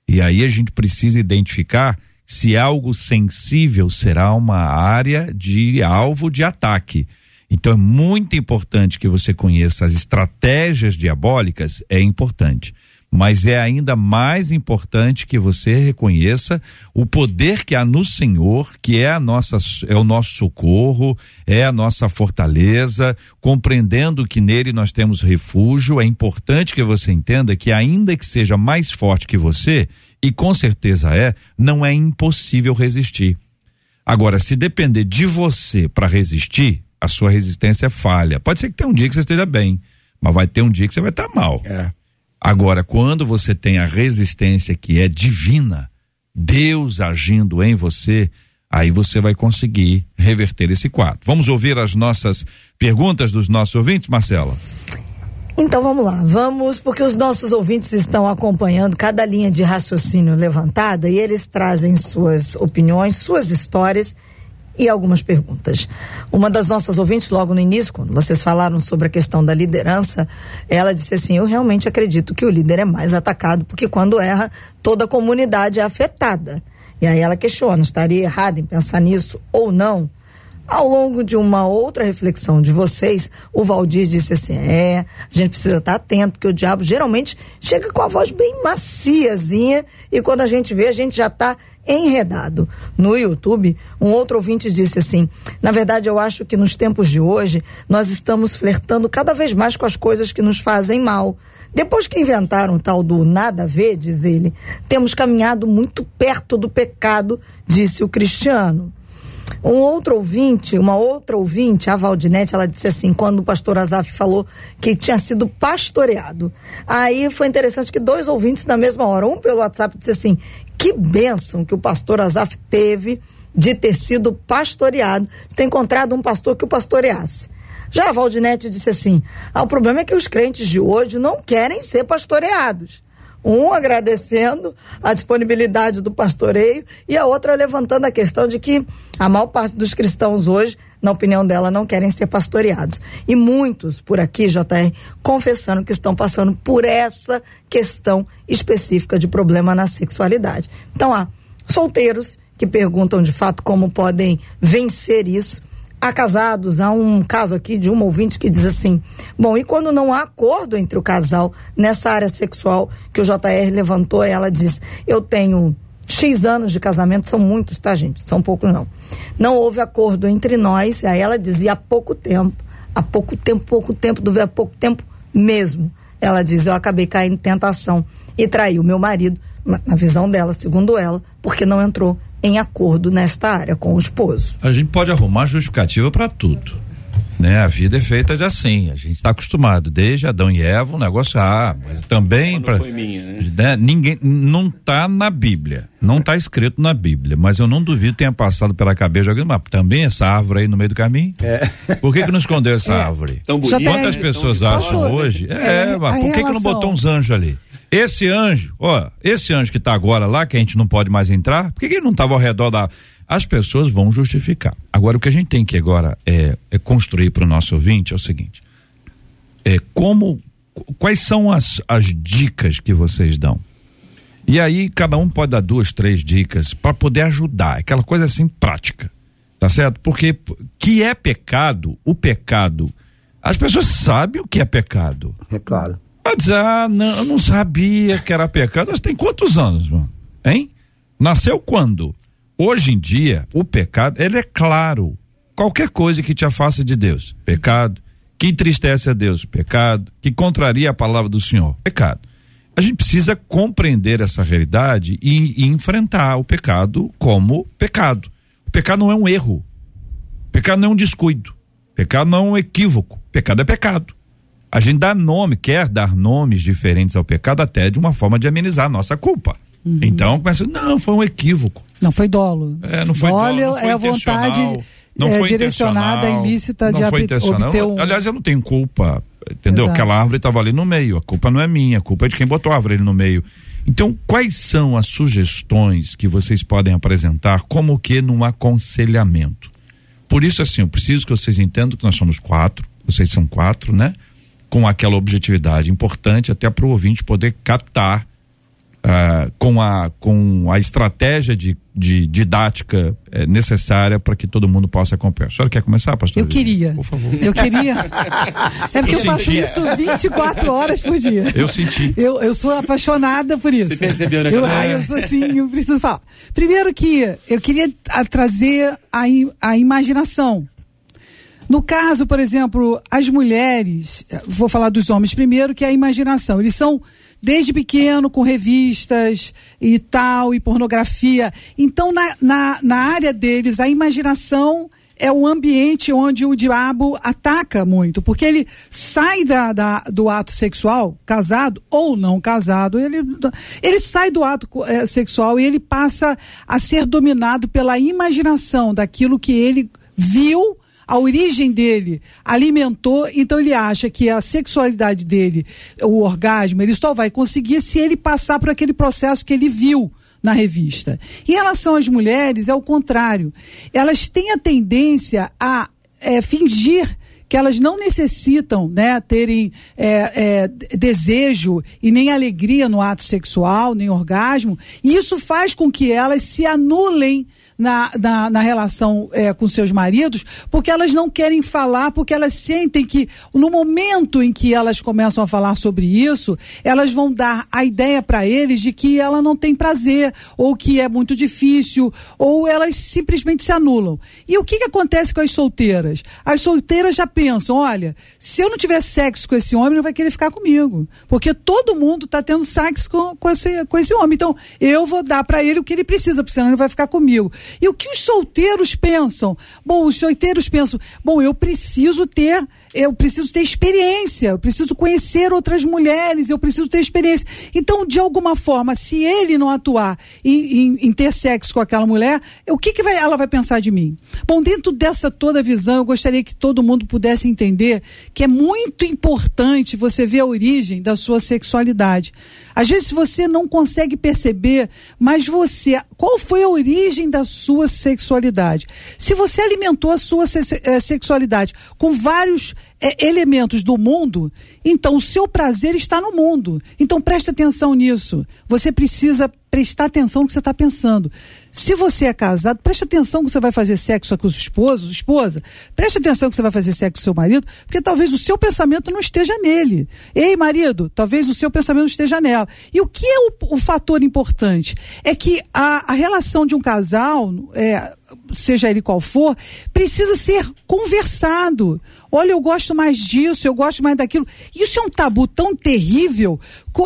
E aí a gente precisa identificar se algo sensível será uma área de alvo de ataque. Então é muito importante que você conheça as estratégias diabólicas, é importante. Mas é ainda mais importante que você reconheça o poder que há no Senhor, que é a nossa é o nosso socorro, é a nossa fortaleza, compreendendo que nele nós temos refúgio, é importante que você entenda que ainda que seja mais forte que você, e com certeza é, não é impossível resistir. Agora, se depender de você para resistir, a sua resistência é falha. Pode ser que tenha um dia que você esteja bem, mas vai ter um dia que você vai estar mal. É. Agora, quando você tem a resistência que é divina, Deus agindo em você, aí você vai conseguir reverter esse quadro. Vamos ouvir as nossas perguntas dos nossos ouvintes, Marcela? Então vamos lá, vamos, porque os nossos ouvintes estão acompanhando cada linha de raciocínio levantada e eles trazem suas opiniões, suas histórias e algumas perguntas. Uma das nossas ouvintes, logo no início, quando vocês falaram sobre a questão da liderança, ela disse assim: Eu realmente acredito que o líder é mais atacado, porque quando erra, toda a comunidade é afetada. E aí ela questiona: estaria errado em pensar nisso ou não? Ao longo de uma outra reflexão de vocês, o Valdir disse assim: é, a gente precisa estar atento, porque o diabo geralmente chega com a voz bem maciazinha e quando a gente vê, a gente já está enredado. No YouTube, um outro ouvinte disse assim: na verdade, eu acho que nos tempos de hoje, nós estamos flertando cada vez mais com as coisas que nos fazem mal. Depois que inventaram o tal do nada a ver, diz ele, temos caminhado muito perto do pecado, disse o cristiano. Um outro ouvinte, uma outra ouvinte, a Valdinete, ela disse assim, quando o pastor Azaf falou que tinha sido pastoreado. Aí foi interessante que dois ouvintes na mesma hora, um pelo WhatsApp disse assim, que bênção que o pastor Azaf teve de ter sido pastoreado, de ter encontrado um pastor que o pastoreasse. Já a Valdinete disse assim: ah, o problema é que os crentes de hoje não querem ser pastoreados. Um agradecendo a disponibilidade do pastoreio e a outra levantando a questão de que a maior parte dos cristãos hoje, na opinião dela, não querem ser pastoreados. E muitos por aqui, JR, confessando que estão passando por essa questão específica de problema na sexualidade. Então, há solteiros que perguntam de fato como podem vencer isso há casados, há um caso aqui de uma ouvinte que diz assim: bom, e quando não há acordo entre o casal nessa área sexual que o JR levantou, ela diz: eu tenho X anos de casamento, são muitos, tá, gente? São poucos, não. Não houve acordo entre nós, aí ela dizia há pouco tempo, há pouco tempo, pouco tempo, do há pouco tempo mesmo. Ela diz: eu acabei caindo em tentação e traí o meu marido, na visão dela, segundo ela, porque não entrou em acordo nesta área com o esposo. A gente pode arrumar justificativa para tudo. Né? A vida é feita de assim, a gente está acostumado, desde Adão e Eva, um negócio, ah, mas também para né? né? ninguém não está na Bíblia, não está escrito na Bíblia, mas eu não duvido tenha passado pela cabeça de alguém, mas também essa árvore aí no meio do caminho. É. Por que que não escondeu essa é. árvore? Tão bonito, Quantas né? pessoas Tão acham hoje? É, é mas por que que não botou uns anjos ali? Esse anjo, ó, esse anjo que está agora lá, que a gente não pode mais entrar, por que, que ele não estava ao redor da. As pessoas vão justificar. Agora, o que a gente tem que agora é, é construir para o nosso ouvinte é o seguinte: é como. Quais são as, as dicas que vocês dão? E aí, cada um pode dar duas, três dicas para poder ajudar, aquela coisa assim prática. Tá certo? Porque que é pecado, o pecado. As pessoas sabem o que é pecado. É claro. Mas, ah, não, eu não sabia que era pecado. Mas tem quantos anos, mano? Hein? Nasceu quando? Hoje em dia, o pecado, ele é claro. Qualquer coisa que te afaste de Deus, pecado. Que entristece a Deus, pecado. Que contraria a palavra do Senhor, pecado. A gente precisa compreender essa realidade e, e enfrentar o pecado como pecado. O pecado não é um erro. O pecado não é um descuido. O pecado não é um equívoco. O pecado é pecado. A gente dá nome, quer dar nomes diferentes ao pecado até de uma forma de amenizar a nossa culpa. Uhum. Então começa, não, foi um equívoco. Não foi dolo. É, não foi dolo. Dolo é a vontade não é, foi direcionada, ilícita não de foi obter um... Aliás, eu não tenho culpa, entendeu? Exato. Aquela árvore estava ali no meio, a culpa não é minha, a culpa é de quem botou a árvore ali no meio. Então, quais são as sugestões que vocês podem apresentar como que num aconselhamento? Por isso, assim, eu preciso que vocês entendam que nós somos quatro, vocês são quatro, né? Com aquela objetividade importante até para o ouvinte poder captar uh, com, a, com a estratégia de, de didática uh, necessária para que todo mundo possa acompanhar. A senhora quer começar, pastor? Eu queria. Por favor. Eu queria. é porque eu, eu faço isso 24 horas por dia. Eu senti. Eu, eu sou apaixonada por isso. Você percebeu, né? Eu, ah, eu sou assim, eu preciso falar. Primeiro que eu queria trazer a, a imaginação. No caso, por exemplo, as mulheres, vou falar dos homens primeiro, que é a imaginação. Eles são desde pequeno com revistas e tal, e pornografia. Então, na, na, na área deles, a imaginação é o ambiente onde o diabo ataca muito, porque ele sai da, da, do ato sexual, casado ou não casado, ele, ele sai do ato é, sexual e ele passa a ser dominado pela imaginação daquilo que ele viu a origem dele alimentou, então ele acha que a sexualidade dele, o orgasmo, ele só vai conseguir se ele passar por aquele processo que ele viu na revista. Em relação às mulheres, é o contrário. Elas têm a tendência a é, fingir que elas não necessitam né, terem é, é, desejo e nem alegria no ato sexual, nem orgasmo. E isso faz com que elas se anulem na, na, na relação é, com seus maridos, porque elas não querem falar, porque elas sentem que no momento em que elas começam a falar sobre isso, elas vão dar a ideia para eles de que ela não tem prazer, ou que é muito difícil, ou elas simplesmente se anulam. E o que, que acontece com as solteiras? As solteiras já pensam: olha, se eu não tiver sexo com esse homem, ele não vai querer ficar comigo. Porque todo mundo está tendo sexo com, com, esse, com esse homem. Então, eu vou dar para ele o que ele precisa, porque senão ele vai ficar comigo. E o que os solteiros pensam? Bom, os solteiros pensam, bom, eu preciso ter eu preciso ter experiência, eu preciso conhecer outras mulheres, eu preciso ter experiência. Então, de alguma forma, se ele não atuar em, em, em ter sexo com aquela mulher, o que, que vai, ela vai pensar de mim? Bom, dentro dessa toda visão, eu gostaria que todo mundo pudesse entender que é muito importante você ver a origem da sua sexualidade. Às vezes você não consegue perceber, mas você, qual foi a origem da sua sexualidade? Se você alimentou a sua eh, sexualidade com vários é, elementos do mundo, então o seu prazer está no mundo. Então preste atenção nisso. Você precisa prestar atenção no que você está pensando. Se você é casado, preste atenção que você vai fazer sexo com o esposo, esposa. Preste atenção que você vai fazer sexo com seu marido, porque talvez o seu pensamento não esteja nele. Ei, marido, talvez o seu pensamento esteja nela. E o que é o, o fator importante? É que a, a relação de um casal, é, seja ele qual for, precisa ser conversado. Olha, eu gosto mais disso, eu gosto mais daquilo. Isso é um tabu tão terrível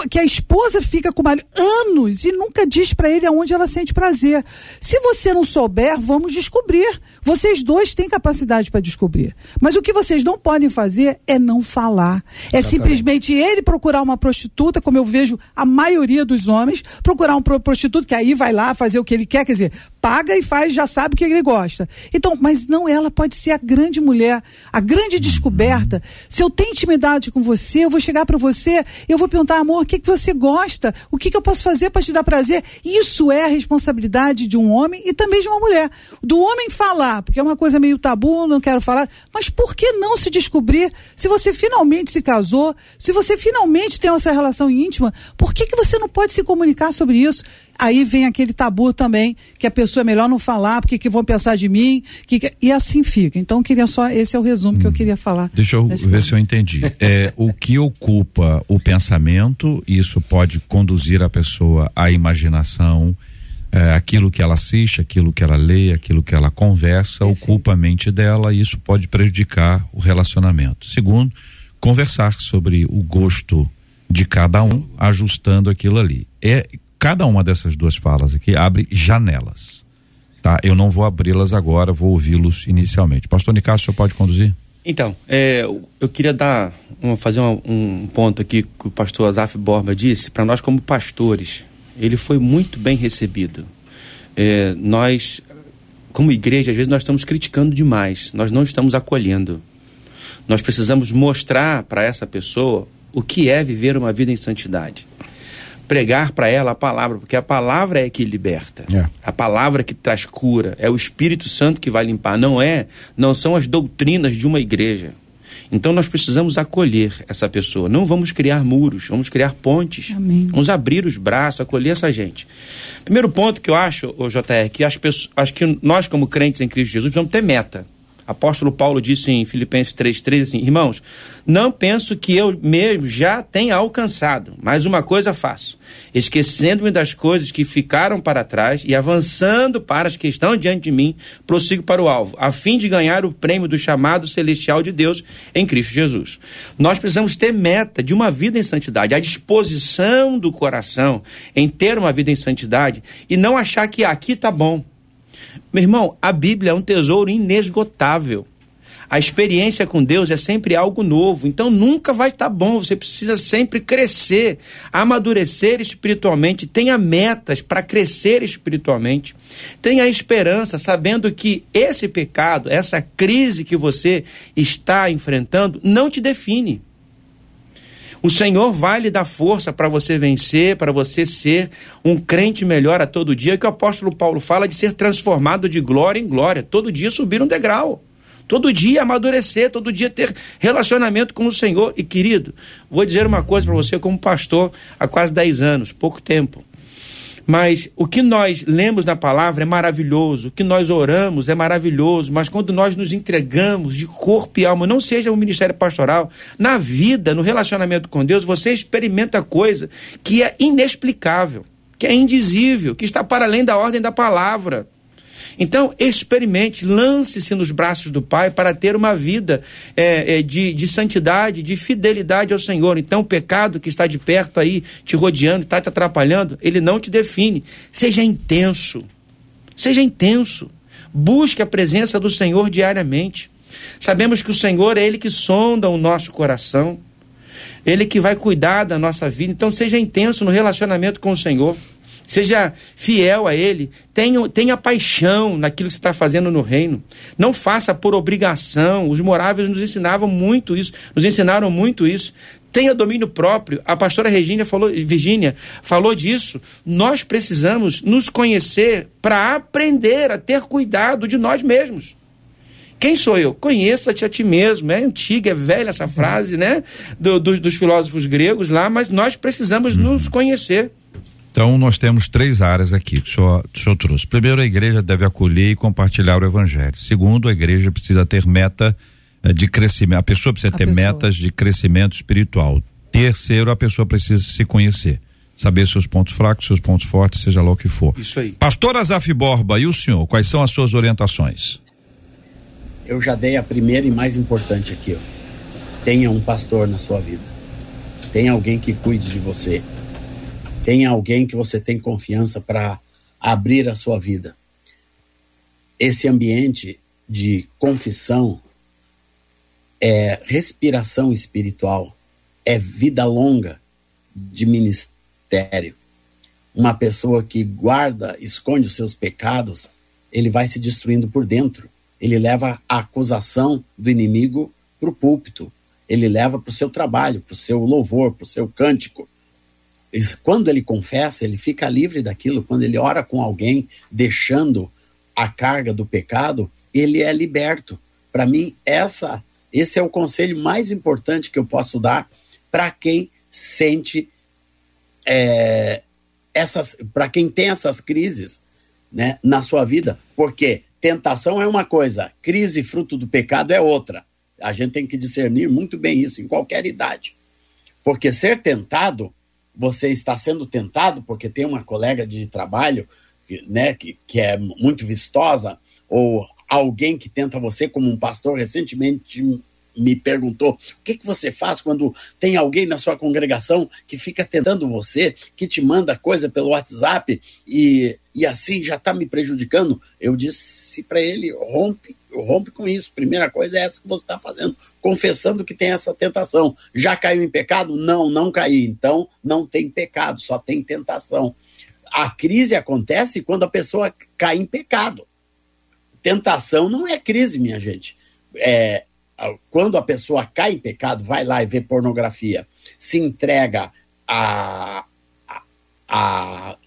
que a esposa fica com o marido anos e nunca diz para ele aonde ela sente prazer. Se você não souber, vamos descobrir. Vocês dois têm capacidade para descobrir. Mas o que vocês não podem fazer é não falar. É Exatamente. simplesmente ele procurar uma prostituta, como eu vejo a maioria dos homens, procurar um prostituto que aí vai lá fazer o que ele quer, quer dizer, paga e faz, já sabe o que ele gosta. Então, mas não, ela pode ser a grande mulher, a grande descoberta. Se eu tenho intimidade com você, eu vou chegar para você, eu vou perguntar, amor, o que, que você gosta? O que, que eu posso fazer para te dar prazer? Isso é a responsabilidade de um homem e também de uma mulher. Do homem falar, porque é uma coisa meio tabu, não quero falar, mas por que não se descobrir? Se você finalmente se casou, se você finalmente tem essa relação íntima, por que, que você não pode se comunicar sobre isso? aí vem aquele tabu também, que a pessoa é melhor não falar, porque que vão pensar de mim, que, e assim fica. Então, queria só, esse é o resumo hum. que eu hum. queria falar. Deixa eu ver se eu entendi. É, o que ocupa o pensamento, isso pode conduzir a pessoa à imaginação, é, aquilo que ela assiste, aquilo que ela lê, aquilo que ela conversa, Perfeito. ocupa a mente dela e isso pode prejudicar o relacionamento. Segundo, conversar sobre o gosto de cada um, ajustando aquilo ali. É cada uma dessas duas falas aqui abre janelas. Tá? Eu não vou abri-las agora, vou ouvi-los inicialmente. Pastor Nicásio, o senhor pode conduzir? Então, é, eu queria dar uma, fazer um, um, ponto aqui que o pastor Azaf Borba disse, para nós como pastores. Ele foi muito bem recebido. É, nós, como igreja, às vezes nós estamos criticando demais, nós não estamos acolhendo. Nós precisamos mostrar para essa pessoa o que é viver uma vida em santidade pregar para ela a palavra, porque a palavra é que liberta. É. A palavra que traz cura, é o Espírito Santo que vai limpar, não é, não são as doutrinas de uma igreja. Então nós precisamos acolher essa pessoa. Não vamos criar muros, vamos criar pontes. Amém. Vamos abrir os braços, acolher essa gente. Primeiro ponto que eu acho, o JR, que as pessoas, acho que nós como crentes em Cristo Jesus vamos ter meta. Apóstolo Paulo disse em Filipenses 3,3 assim: Irmãos, não penso que eu mesmo já tenha alcançado, mas uma coisa faço, esquecendo-me das coisas que ficaram para trás e avançando para as que estão diante de mim, prossigo para o alvo, a fim de ganhar o prêmio do chamado celestial de Deus em Cristo Jesus. Nós precisamos ter meta de uma vida em santidade, a disposição do coração em ter uma vida em santidade e não achar que aqui está bom. Meu irmão, a Bíblia é um tesouro inesgotável. A experiência com Deus é sempre algo novo, então nunca vai estar tá bom. Você precisa sempre crescer, amadurecer espiritualmente. Tenha metas para crescer espiritualmente. Tenha esperança, sabendo que esse pecado, essa crise que você está enfrentando, não te define. O Senhor vai lhe dar força para você vencer, para você ser um crente melhor a todo dia, que o apóstolo Paulo fala de ser transformado de glória em glória, todo dia subir um degrau. Todo dia amadurecer, todo dia ter relacionamento com o Senhor. E querido, vou dizer uma coisa para você, como pastor há quase 10 anos, pouco tempo. Mas o que nós lemos na palavra é maravilhoso, o que nós oramos é maravilhoso, mas quando nós nos entregamos de corpo e alma, não seja um ministério pastoral, na vida, no relacionamento com Deus, você experimenta coisa que é inexplicável, que é indizível, que está para além da ordem da palavra. Então, experimente, lance-se nos braços do Pai para ter uma vida é, é, de, de santidade, de fidelidade ao Senhor. Então, o pecado que está de perto aí, te rodeando, está te atrapalhando, ele não te define. Seja intenso. Seja intenso. Busque a presença do Senhor diariamente. Sabemos que o Senhor é Ele que sonda o nosso coração. Ele que vai cuidar da nossa vida. Então, seja intenso no relacionamento com o Senhor. Seja fiel a Ele, tenha, tenha paixão naquilo que você está fazendo no reino. Não faça por obrigação. Os moráveis nos ensinavam muito isso, nos ensinaram muito isso. Tenha domínio próprio. A pastora Regina falou, Virgínia falou disso. Nós precisamos nos conhecer para aprender a ter cuidado de nós mesmos. Quem sou eu? Conheça-te a ti mesmo. É antiga, é velha essa frase, né? Do, do, dos filósofos gregos lá, mas nós precisamos nos conhecer. Então, nós temos três áreas aqui que o senhor, o senhor trouxe. Primeiro, a igreja deve acolher e compartilhar o evangelho. Segundo, a igreja precisa ter meta eh, de crescimento. A pessoa precisa a ter pessoa. metas de crescimento espiritual. Terceiro, a pessoa precisa se conhecer. Saber seus pontos fracos, seus pontos fortes, seja lá o que for. Isso aí. Pastor Azaf Borba, e o senhor, quais são as suas orientações? Eu já dei a primeira e mais importante aqui. Ó. Tenha um pastor na sua vida. Tenha alguém que cuide de você Tenha alguém que você tem confiança para abrir a sua vida. Esse ambiente de confissão é respiração espiritual, é vida longa de ministério. Uma pessoa que guarda, esconde os seus pecados, ele vai se destruindo por dentro. Ele leva a acusação do inimigo para o púlpito. Ele leva para o seu trabalho, para o seu louvor, para o seu cântico quando ele confessa, ele fica livre daquilo. Quando ele ora com alguém, deixando a carga do pecado, ele é liberto. Para mim, essa, esse é o conselho mais importante que eu posso dar para quem sente é, essas, para quem tem essas crises, né, na sua vida. Porque tentação é uma coisa, crise fruto do pecado é outra. A gente tem que discernir muito bem isso em qualquer idade. Porque ser tentado você está sendo tentado porque tem uma colega de trabalho né, que, que é muito vistosa, ou alguém que tenta você, como um pastor recentemente me perguntou: o que, que você faz quando tem alguém na sua congregação que fica tentando você, que te manda coisa pelo WhatsApp e, e assim já está me prejudicando? Eu disse para ele: rompe rompe com isso. Primeira coisa é essa que você está fazendo, confessando que tem essa tentação. Já caiu em pecado? Não, não caí. Então, não tem pecado, só tem tentação. A crise acontece quando a pessoa cai em pecado. Tentação não é crise, minha gente. É, quando a pessoa cai em pecado, vai lá e vê pornografia, se entrega a, a,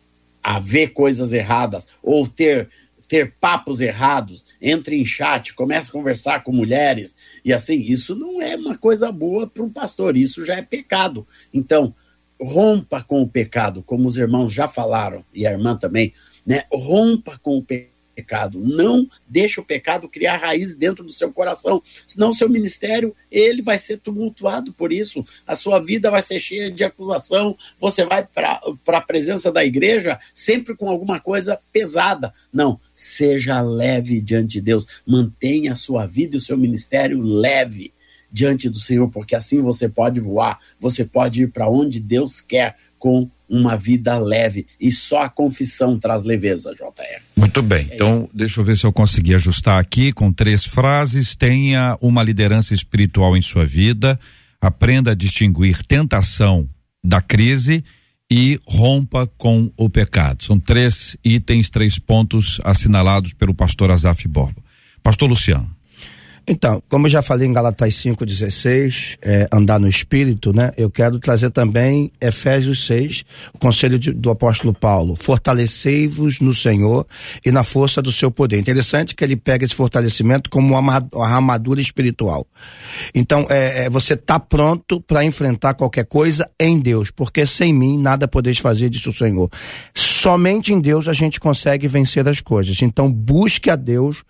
a, ver coisas erradas ou ter ter papos errados, entre em chat, comece a conversar com mulheres e assim, isso não é uma coisa boa para um pastor, isso já é pecado. Então, rompa com o pecado, como os irmãos já falaram e a irmã também, né? Rompa com o pecado pecado. Não deixe o pecado criar raiz dentro do seu coração, senão o seu ministério ele vai ser tumultuado por isso. A sua vida vai ser cheia de acusação. Você vai para a presença da igreja sempre com alguma coisa pesada. Não, seja leve diante de Deus. Mantenha a sua vida e o seu ministério leve diante do Senhor, porque assim você pode voar, você pode ir para onde Deus quer com uma vida leve. E só a confissão traz leveza, JR. Muito bem. É então, isso. deixa eu ver se eu consegui ajustar aqui com três frases. Tenha uma liderança espiritual em sua vida. Aprenda a distinguir tentação da crise e rompa com o pecado. São três itens, três pontos assinalados pelo pastor Azaf Borba. Pastor Luciano. Então, como eu já falei em Galatas 5,16, é, andar no Espírito, né? Eu quero trazer também Efésios 6, o conselho de, do apóstolo Paulo. Fortalecei-vos no Senhor e na força do seu poder. Interessante que ele pega esse fortalecimento como uma, armadura espiritual. Então, é, é você está pronto para enfrentar qualquer coisa em Deus, porque sem mim nada podeis fazer, disse o Senhor. Somente em Deus a gente consegue vencer as coisas. Então, busque a Deus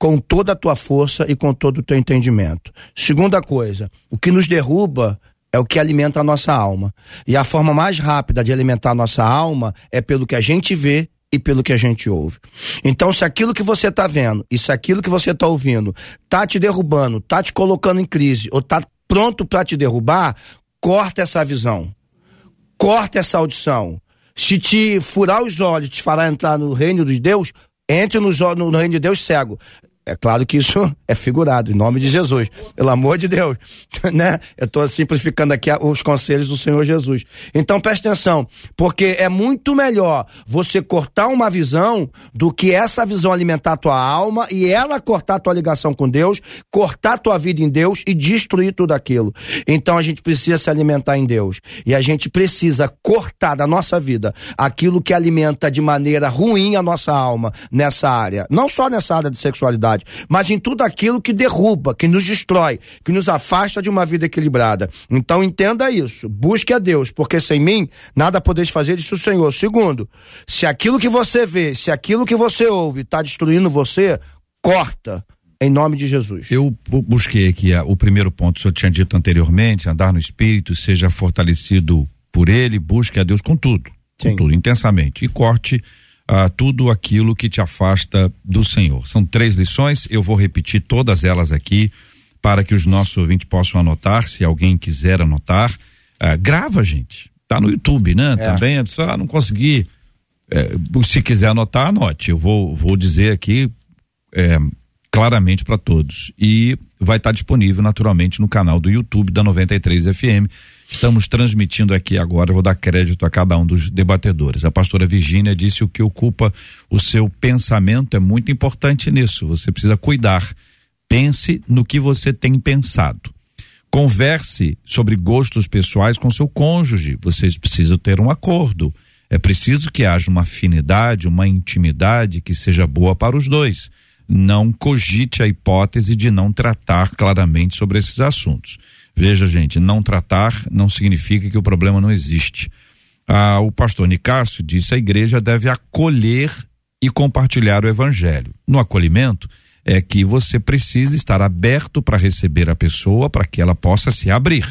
com toda a tua força e com todo o teu entendimento. Segunda coisa, o que nos derruba é o que alimenta a nossa alma. E a forma mais rápida de alimentar a nossa alma é pelo que a gente vê e pelo que a gente ouve. Então, se aquilo que você está vendo e se aquilo que você está ouvindo tá te derrubando, tá te colocando em crise ou tá pronto para te derrubar, corta essa visão. Corta essa audição. Se te furar os olhos, te fará entrar no reino de Deus, entre no, reino de Deus cego. É claro que isso é figurado, em nome de Jesus. Pelo amor de Deus. né? Eu estou simplificando aqui os conselhos do Senhor Jesus. Então preste atenção, porque é muito melhor você cortar uma visão do que essa visão alimentar a tua alma e ela cortar a tua ligação com Deus, cortar a tua vida em Deus e destruir tudo aquilo. Então a gente precisa se alimentar em Deus. E a gente precisa cortar da nossa vida aquilo que alimenta de maneira ruim a nossa alma nessa área. Não só nessa área de sexualidade mas em tudo aquilo que derruba, que nos destrói, que nos afasta de uma vida equilibrada. Então entenda isso, busque a Deus, porque sem mim nada podeis fazer, disse o Senhor. Segundo, se aquilo que você vê, se aquilo que você ouve está destruindo você, corta. Em nome de Jesus. Eu busquei aqui o primeiro ponto, que o senhor tinha dito anteriormente, andar no Espírito, seja fortalecido por ele, busque a Deus com tudo, Sim. com tudo, intensamente. E corte a tudo aquilo que te afasta do Senhor. São três lições, eu vou repetir todas elas aqui para que os nossos ouvintes possam anotar, se alguém quiser anotar. Uh, grava, gente. Tá no YouTube, né? É. Também, é só não conseguir. É, se quiser anotar, anote. Eu vou, vou dizer aqui é, claramente para todos. E vai estar tá disponível naturalmente no canal do YouTube da 93 FM Estamos transmitindo aqui agora, vou dar crédito a cada um dos debatedores. A pastora Virgínia disse o que ocupa o seu pensamento é muito importante nisso. Você precisa cuidar. Pense no que você tem pensado. Converse sobre gostos pessoais com seu cônjuge. Vocês precisam ter um acordo. É preciso que haja uma afinidade, uma intimidade que seja boa para os dois. Não cogite a hipótese de não tratar claramente sobre esses assuntos. Veja, gente, não tratar não significa que o problema não existe. Ah, o pastor Nicásio disse a igreja deve acolher e compartilhar o evangelho. No acolhimento é que você precisa estar aberto para receber a pessoa para que ela possa se abrir.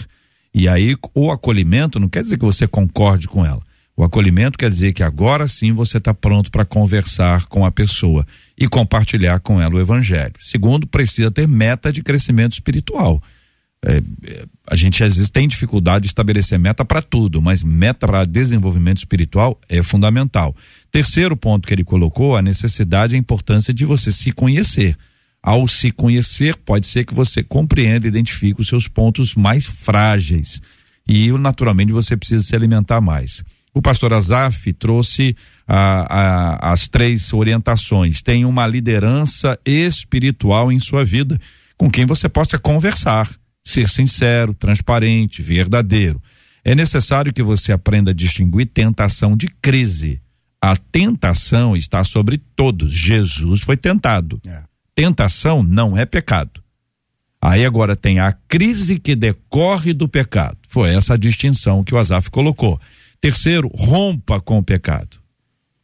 E aí o acolhimento não quer dizer que você concorde com ela. O acolhimento quer dizer que agora sim você está pronto para conversar com a pessoa e compartilhar com ela o evangelho. Segundo, precisa ter meta de crescimento espiritual. É, a gente às vezes tem dificuldade de estabelecer meta para tudo, mas meta para desenvolvimento espiritual é fundamental. Terceiro ponto que ele colocou, a necessidade e a importância de você se conhecer. Ao se conhecer, pode ser que você compreenda e identifique os seus pontos mais frágeis. E naturalmente você precisa se alimentar mais. O pastor Azaf trouxe as três orientações. Tem uma liderança espiritual em sua vida com quem você possa conversar ser sincero, transparente, verdadeiro. É necessário que você aprenda a distinguir tentação de crise. A tentação está sobre todos. Jesus foi tentado. É. Tentação não é pecado. Aí agora tem a crise que decorre do pecado. Foi essa a distinção que o Azaf colocou. Terceiro, rompa com o pecado.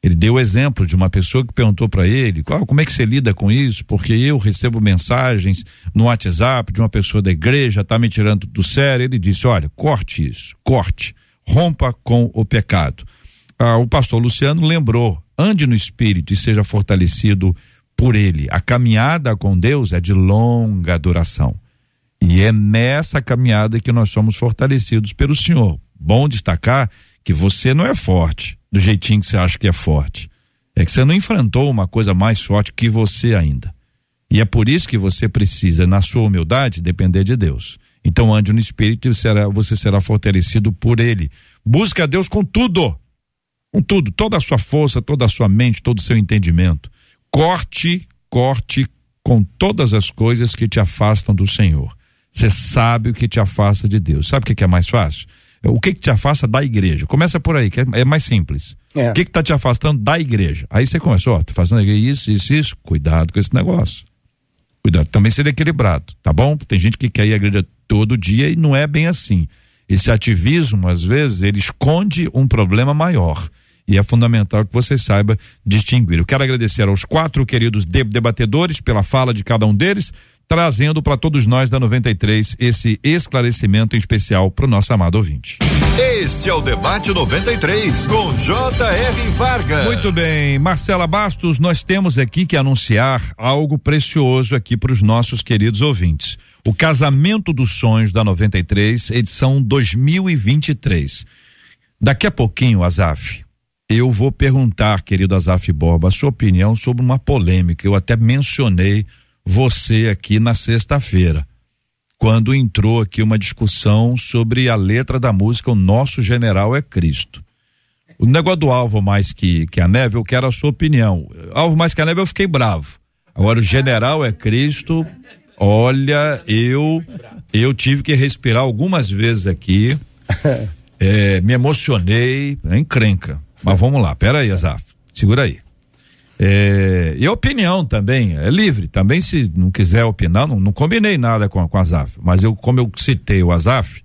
Ele deu o exemplo de uma pessoa que perguntou para ele, qual, como é que você lida com isso? Porque eu recebo mensagens no WhatsApp de uma pessoa da igreja, tá me tirando do sério. Ele disse, olha, corte isso, corte, rompa com o pecado. Ah, o pastor Luciano lembrou, ande no espírito e seja fortalecido por ele. A caminhada com Deus é de longa duração. E é nessa caminhada que nós somos fortalecidos pelo Senhor. Bom destacar que você não é forte do jeitinho que você acha que é forte. É que você não enfrentou uma coisa mais forte que você ainda. E é por isso que você precisa, na sua humildade, depender de Deus. Então ande no Espírito e você será fortalecido por Ele. Busque a Deus com tudo. Com tudo, toda a sua força, toda a sua mente, todo o seu entendimento. Corte, corte com todas as coisas que te afastam do Senhor. Você sabe o que te afasta de Deus. Sabe o que é mais fácil? O que que te afasta da igreja? Começa por aí, que é, é mais simples. É. O que que tá te afastando da igreja? Aí você começa, ó, tô fazendo isso, isso, isso. Cuidado com esse negócio. Cuidado, também ser equilibrado, tá bom? Tem gente que quer ir à igreja todo dia e não é bem assim. Esse ativismo, às vezes, ele esconde um problema maior. E é fundamental que você saiba distinguir. Eu quero agradecer aos quatro queridos debatedores pela fala de cada um deles trazendo para todos nós da 93 esse esclarecimento em especial para o nosso amado ouvinte. Este é o debate 93 com J.R. Vargas. Muito bem, Marcela Bastos, nós temos aqui que anunciar algo precioso aqui para os nossos queridos ouvintes. O Casamento dos Sonhos da 93, edição 2023. Daqui a pouquinho, Azaf, eu vou perguntar, querido Azaf Borba, a sua opinião sobre uma polêmica. Eu até mencionei você aqui na sexta-feira, quando entrou aqui uma discussão sobre a letra da música O Nosso General é Cristo. O negócio do Alvo mais que, que a neve, eu quero a sua opinião. Alvo mais que a neve, eu fiquei bravo. Agora, o General é Cristo, olha, eu eu tive que respirar algumas vezes aqui, é, me emocionei, é encrenca. Mas vamos lá, pera aí, Azaf, segura aí. É, e a opinião também é livre. Também, se não quiser opinar, não, não combinei nada com, com o Azaf. Mas eu, como eu citei o Azaf,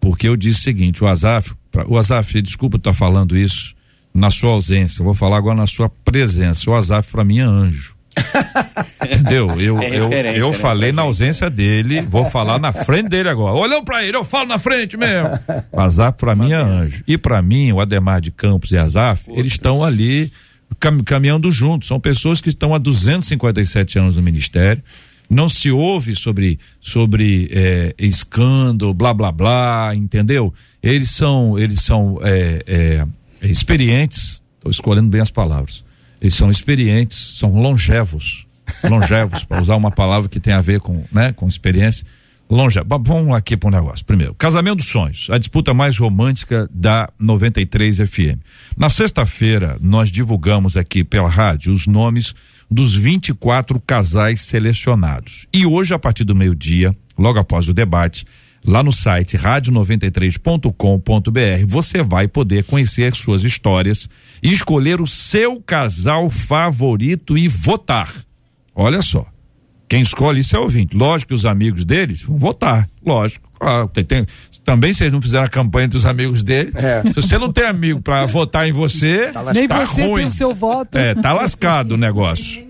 porque eu disse o seguinte: o Azaf, pra, o Azaf, desculpa estar falando isso na sua ausência, eu vou falar agora na sua presença. O Azaf, para mim, é anjo. Entendeu? Eu, é eu, eu né? falei na ausência dele, vou falar na frente dele agora. Olhando para ele, eu falo na frente mesmo. O Azaf, para mim, é anjo. E para mim, o Ademar de Campos e Azaf, eles estão ali cam, caminhando juntos. São pessoas que estão há 257 anos no ministério. Não se ouve sobre, sobre é, escândalo, blá blá blá, entendeu? Eles são, eles são é, é, experientes. Estou escolhendo bem as palavras. Eles são experientes, são longevos, longevos, para usar uma palavra que tem a ver com, né, com experiência longe. Vamos aqui para um negócio. Primeiro, Casamento dos Sonhos, a disputa mais romântica da 93 FM. Na sexta-feira, nós divulgamos aqui pela rádio os nomes dos 24 casais selecionados. E hoje, a partir do meio-dia, logo após o debate, lá no site rádio93.com.br, você vai poder conhecer as suas histórias e escolher o seu casal favorito e votar. Olha só. Quem escolhe isso é o ouvinte. Lógico que os amigos deles vão votar. Lógico. Claro, tem, tem, também se eles não fizeram a campanha dos amigos dele. É. Se você não tem amigo para votar em você, tá nem tá você ruim. tem o seu voto. É, tá lascado o negócio.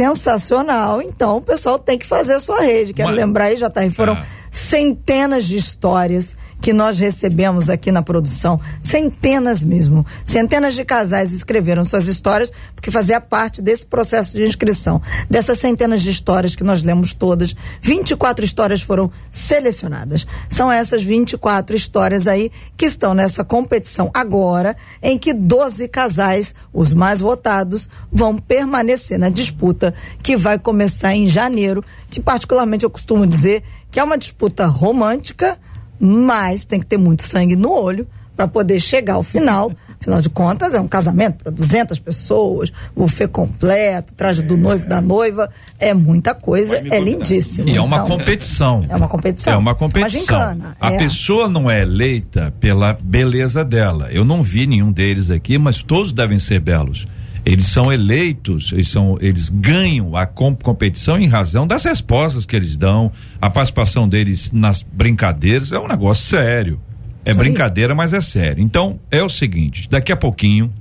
Sensacional. Então o pessoal tem que fazer a sua rede. Quero Mas... lembrar aí, já tá aí, foram ah. centenas de histórias que nós recebemos aqui na produção, centenas mesmo, centenas de casais escreveram suas histórias, porque fazia parte desse processo de inscrição. Dessas centenas de histórias que nós lemos todas, 24 histórias foram selecionadas. São essas 24 histórias aí que estão nessa competição agora, em que 12 casais, os mais votados, vão permanecer na disputa que vai começar em janeiro, que particularmente eu costumo dizer que é uma disputa romântica, mas tem que ter muito sangue no olho para poder chegar ao final, Afinal de contas, é um casamento para 200 pessoas, buffet completo, traje do noivo, da noiva, é muita coisa, é lindíssimo. E é uma Então, competição. É uma competição. É uma competição. gincana, a é. pessoa não é eleita pela beleza dela. Eu não vi nenhum deles aqui, mas todos devem ser belos. Eles são eleitos, eles são, eles ganham a com- competição em razão das respostas que eles dão, a participação deles nas brincadeiras é um negócio sério. É aí. brincadeira, mas é sério. Então é o seguinte, daqui a pouquinho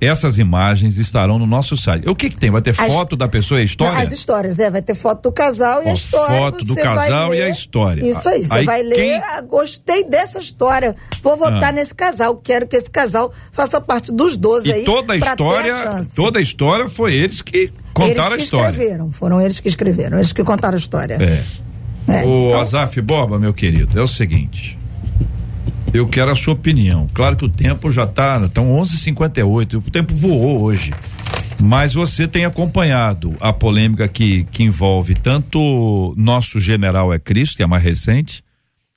essas imagens estarão no nosso site. O que que tem? Vai ter As- foto da pessoa e a história? As histórias, é, vai ter foto do casal e Ó, a história. foto do casal e a história. Isso aí, você Aí vai ler, quem- ah, gostei dessa história, vou votar Ah. nesse casal, quero que esse casal faça parte dos 12 aí. E toda a história, chance. toda a história foi eles que contaram eles que a história. escreveram, foram eles que escreveram, eles que contaram a história. É. É, o então- Azaf Boba, meu querido, é o seguinte. Eu quero a sua opinião. Claro que o tempo já tá, estão 11:58, o tempo voou hoje. Mas você tem acompanhado a polêmica que, que envolve tanto nosso general é Cristo, que é mais recente,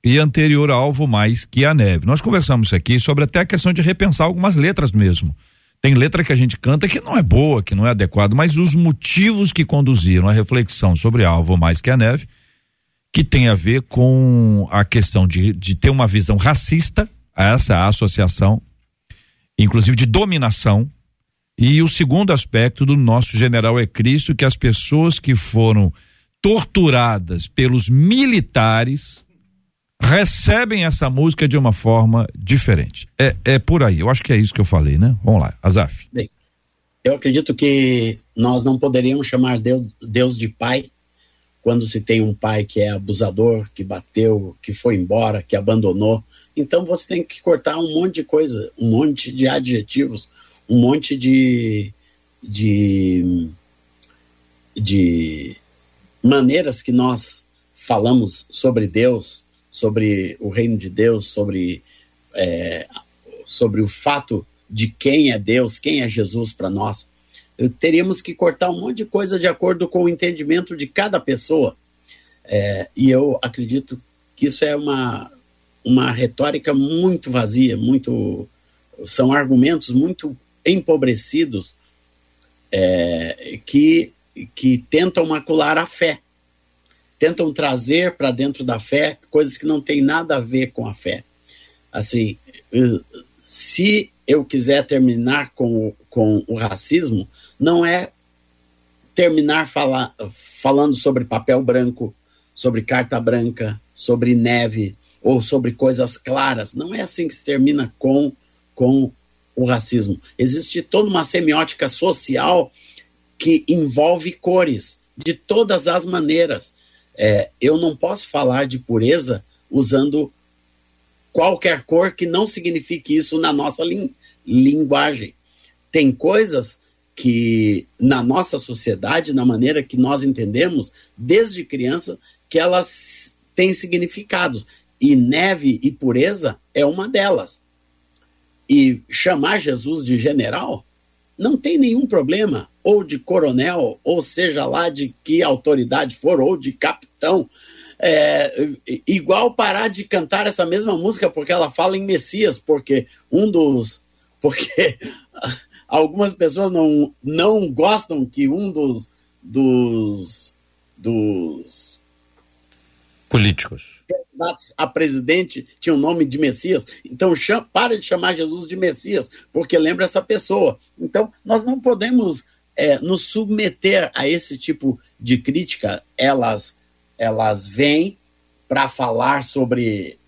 e anterior alvo mais que a neve. Nós conversamos aqui sobre até a questão de repensar algumas letras mesmo. Tem letra que a gente canta que não é boa, que não é adequada, mas os motivos que conduziram a reflexão sobre alvo mais que a neve, que tem a ver com a questão de, de ter uma visão racista, essa associação, inclusive de dominação, e o segundo aspecto do nosso general é Cristo, que as pessoas que foram torturadas pelos militares recebem essa música de uma forma diferente. É, é por aí, eu acho que é isso que eu falei, né? Vamos lá, Azaf. Bem, eu acredito que nós não poderíamos chamar Deus, Deus de pai quando se tem um pai que é abusador, que bateu, que foi embora, que abandonou. Então você tem que cortar um monte de coisa, um monte de adjetivos, um monte de, de, de maneiras que nós falamos sobre Deus, sobre o reino de Deus, sobre, é, sobre o fato de quem é Deus, quem é Jesus para nós. Teríamos que cortar um monte de coisa de acordo com o entendimento de cada pessoa. É, e eu acredito que isso é uma, uma retórica muito vazia, muito são argumentos muito empobrecidos é, que, que tentam macular a fé, tentam trazer para dentro da fé coisas que não têm nada a ver com a fé. Assim, eh, se eu quiser terminar com, com o racismo, não é terminar fala, falando sobre papel branco, sobre carta branca, sobre neve ou sobre coisas claras. Não é assim que se termina com, com o racismo. Existe toda uma semiótica social que envolve cores de todas as maneiras. É, eu não posso falar de pureza usando qualquer cor que não signifique isso na nossa lin- linguagem. Tem coisas que na nossa sociedade, na maneira que nós entendemos, desde criança, que elas têm significados. E neve e pureza é uma delas. E chamar Jesus de general não tem nenhum problema, ou de coronel, ou seja lá de que autoridade for, ou de capitão. É, igual parar de cantar essa mesma música porque ela fala em Messias, porque um dos. Porque algumas pessoas não, não gostam que um dos. dos, dos Políticos. candidatos a presidente tinha o nome de Messias. Então, chama, para de chamar Jesus de Messias, porque lembra essa pessoa. Então, nós não podemos é, nos submeter a esse tipo de crítica. Elas, elas vêm para falar sobre.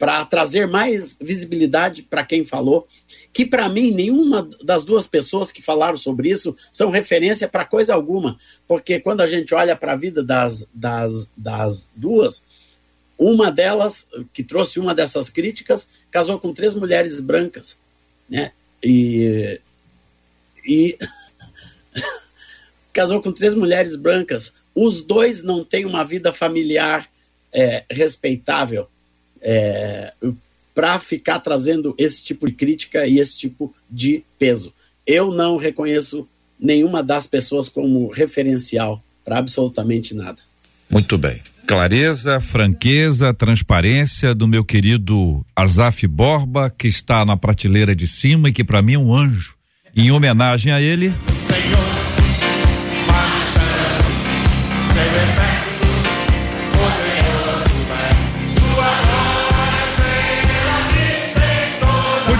Para trazer mais visibilidade para quem falou. Que, para mim, nenhuma das duas pessoas que falaram sobre isso são referência para coisa alguma. Porque quando a gente olha para a vida das, das, das duas, uma delas, que trouxe uma dessas críticas, casou com três mulheres brancas, né? E, e casou com três mulheres brancas. Os dois não têm uma vida familiar é, respeitável é, para ficar trazendo esse tipo de crítica e esse tipo de peso. Eu não reconheço nenhuma das pessoas como referencial para absolutamente nada. Muito bem. clareza, franqueza, transparência do meu querido Azaf Borba, que está na prateleira de cima e que para mim é um anjo. Em homenagem a ele.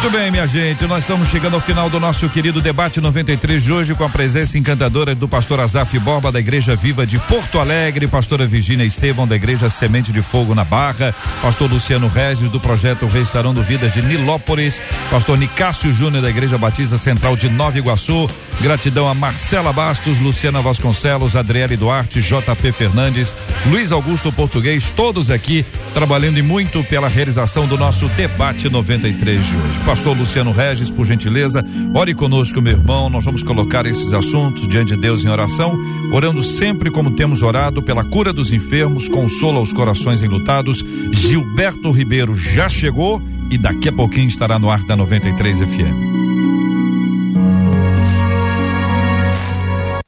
Muito bem, minha gente, nós estamos chegando ao final do nosso querido debate 93 de hoje com a presença encantadora do pastor Azaf Borba da Igreja Viva de Porto Alegre, pastora Virgínia Estevão da Igreja Semente de Fogo na Barra, pastor Luciano Regis do projeto Restaurando Vidas de Nilópolis, pastor Nicásio Júnior da Igreja Batista Central de Nova Iguaçu, gratidão a Marcela Bastos, Luciana Vasconcelos, Adriele Duarte, JP Fernandes, Luiz Augusto Português, todos aqui trabalhando e muito pela realização do nosso debate 93 de hoje pastor Luciano Regis, por gentileza, ore conosco, meu irmão. Nós vamos colocar esses assuntos diante de Deus em oração, orando sempre como temos orado pela cura dos enfermos, consola os corações enlutados. Gilberto Ribeiro já chegou e daqui a pouquinho estará no ar da 93 FM.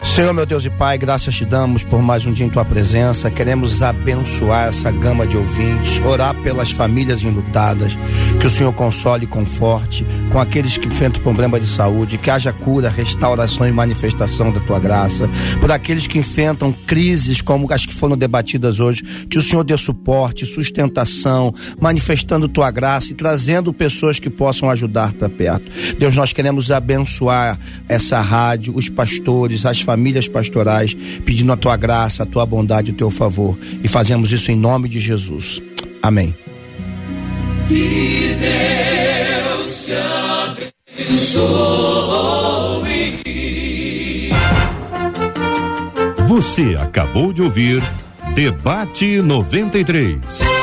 Senhor, meu Deus e Pai, graças te damos por mais um dia em tua presença. Queremos abençoar essa gama de ouvintes, orar pelas famílias enlutadas, que o Senhor console e conforte com aqueles que enfrentam problema de saúde, que haja cura, restauração e manifestação da tua graça. Por aqueles que enfrentam crises como as que foram debatidas hoje, que o Senhor dê suporte, sustentação, manifestando tua graça e trazendo pessoas que possam ajudar para perto. Deus, nós queremos abençoar essa rádio, os pastores, as famílias famílias pastorais, pedindo a tua graça, a tua bondade, o teu favor. E fazemos isso em nome de Jesus. Amém. Que Deus te abençoe. Você acabou de ouvir Debate 93.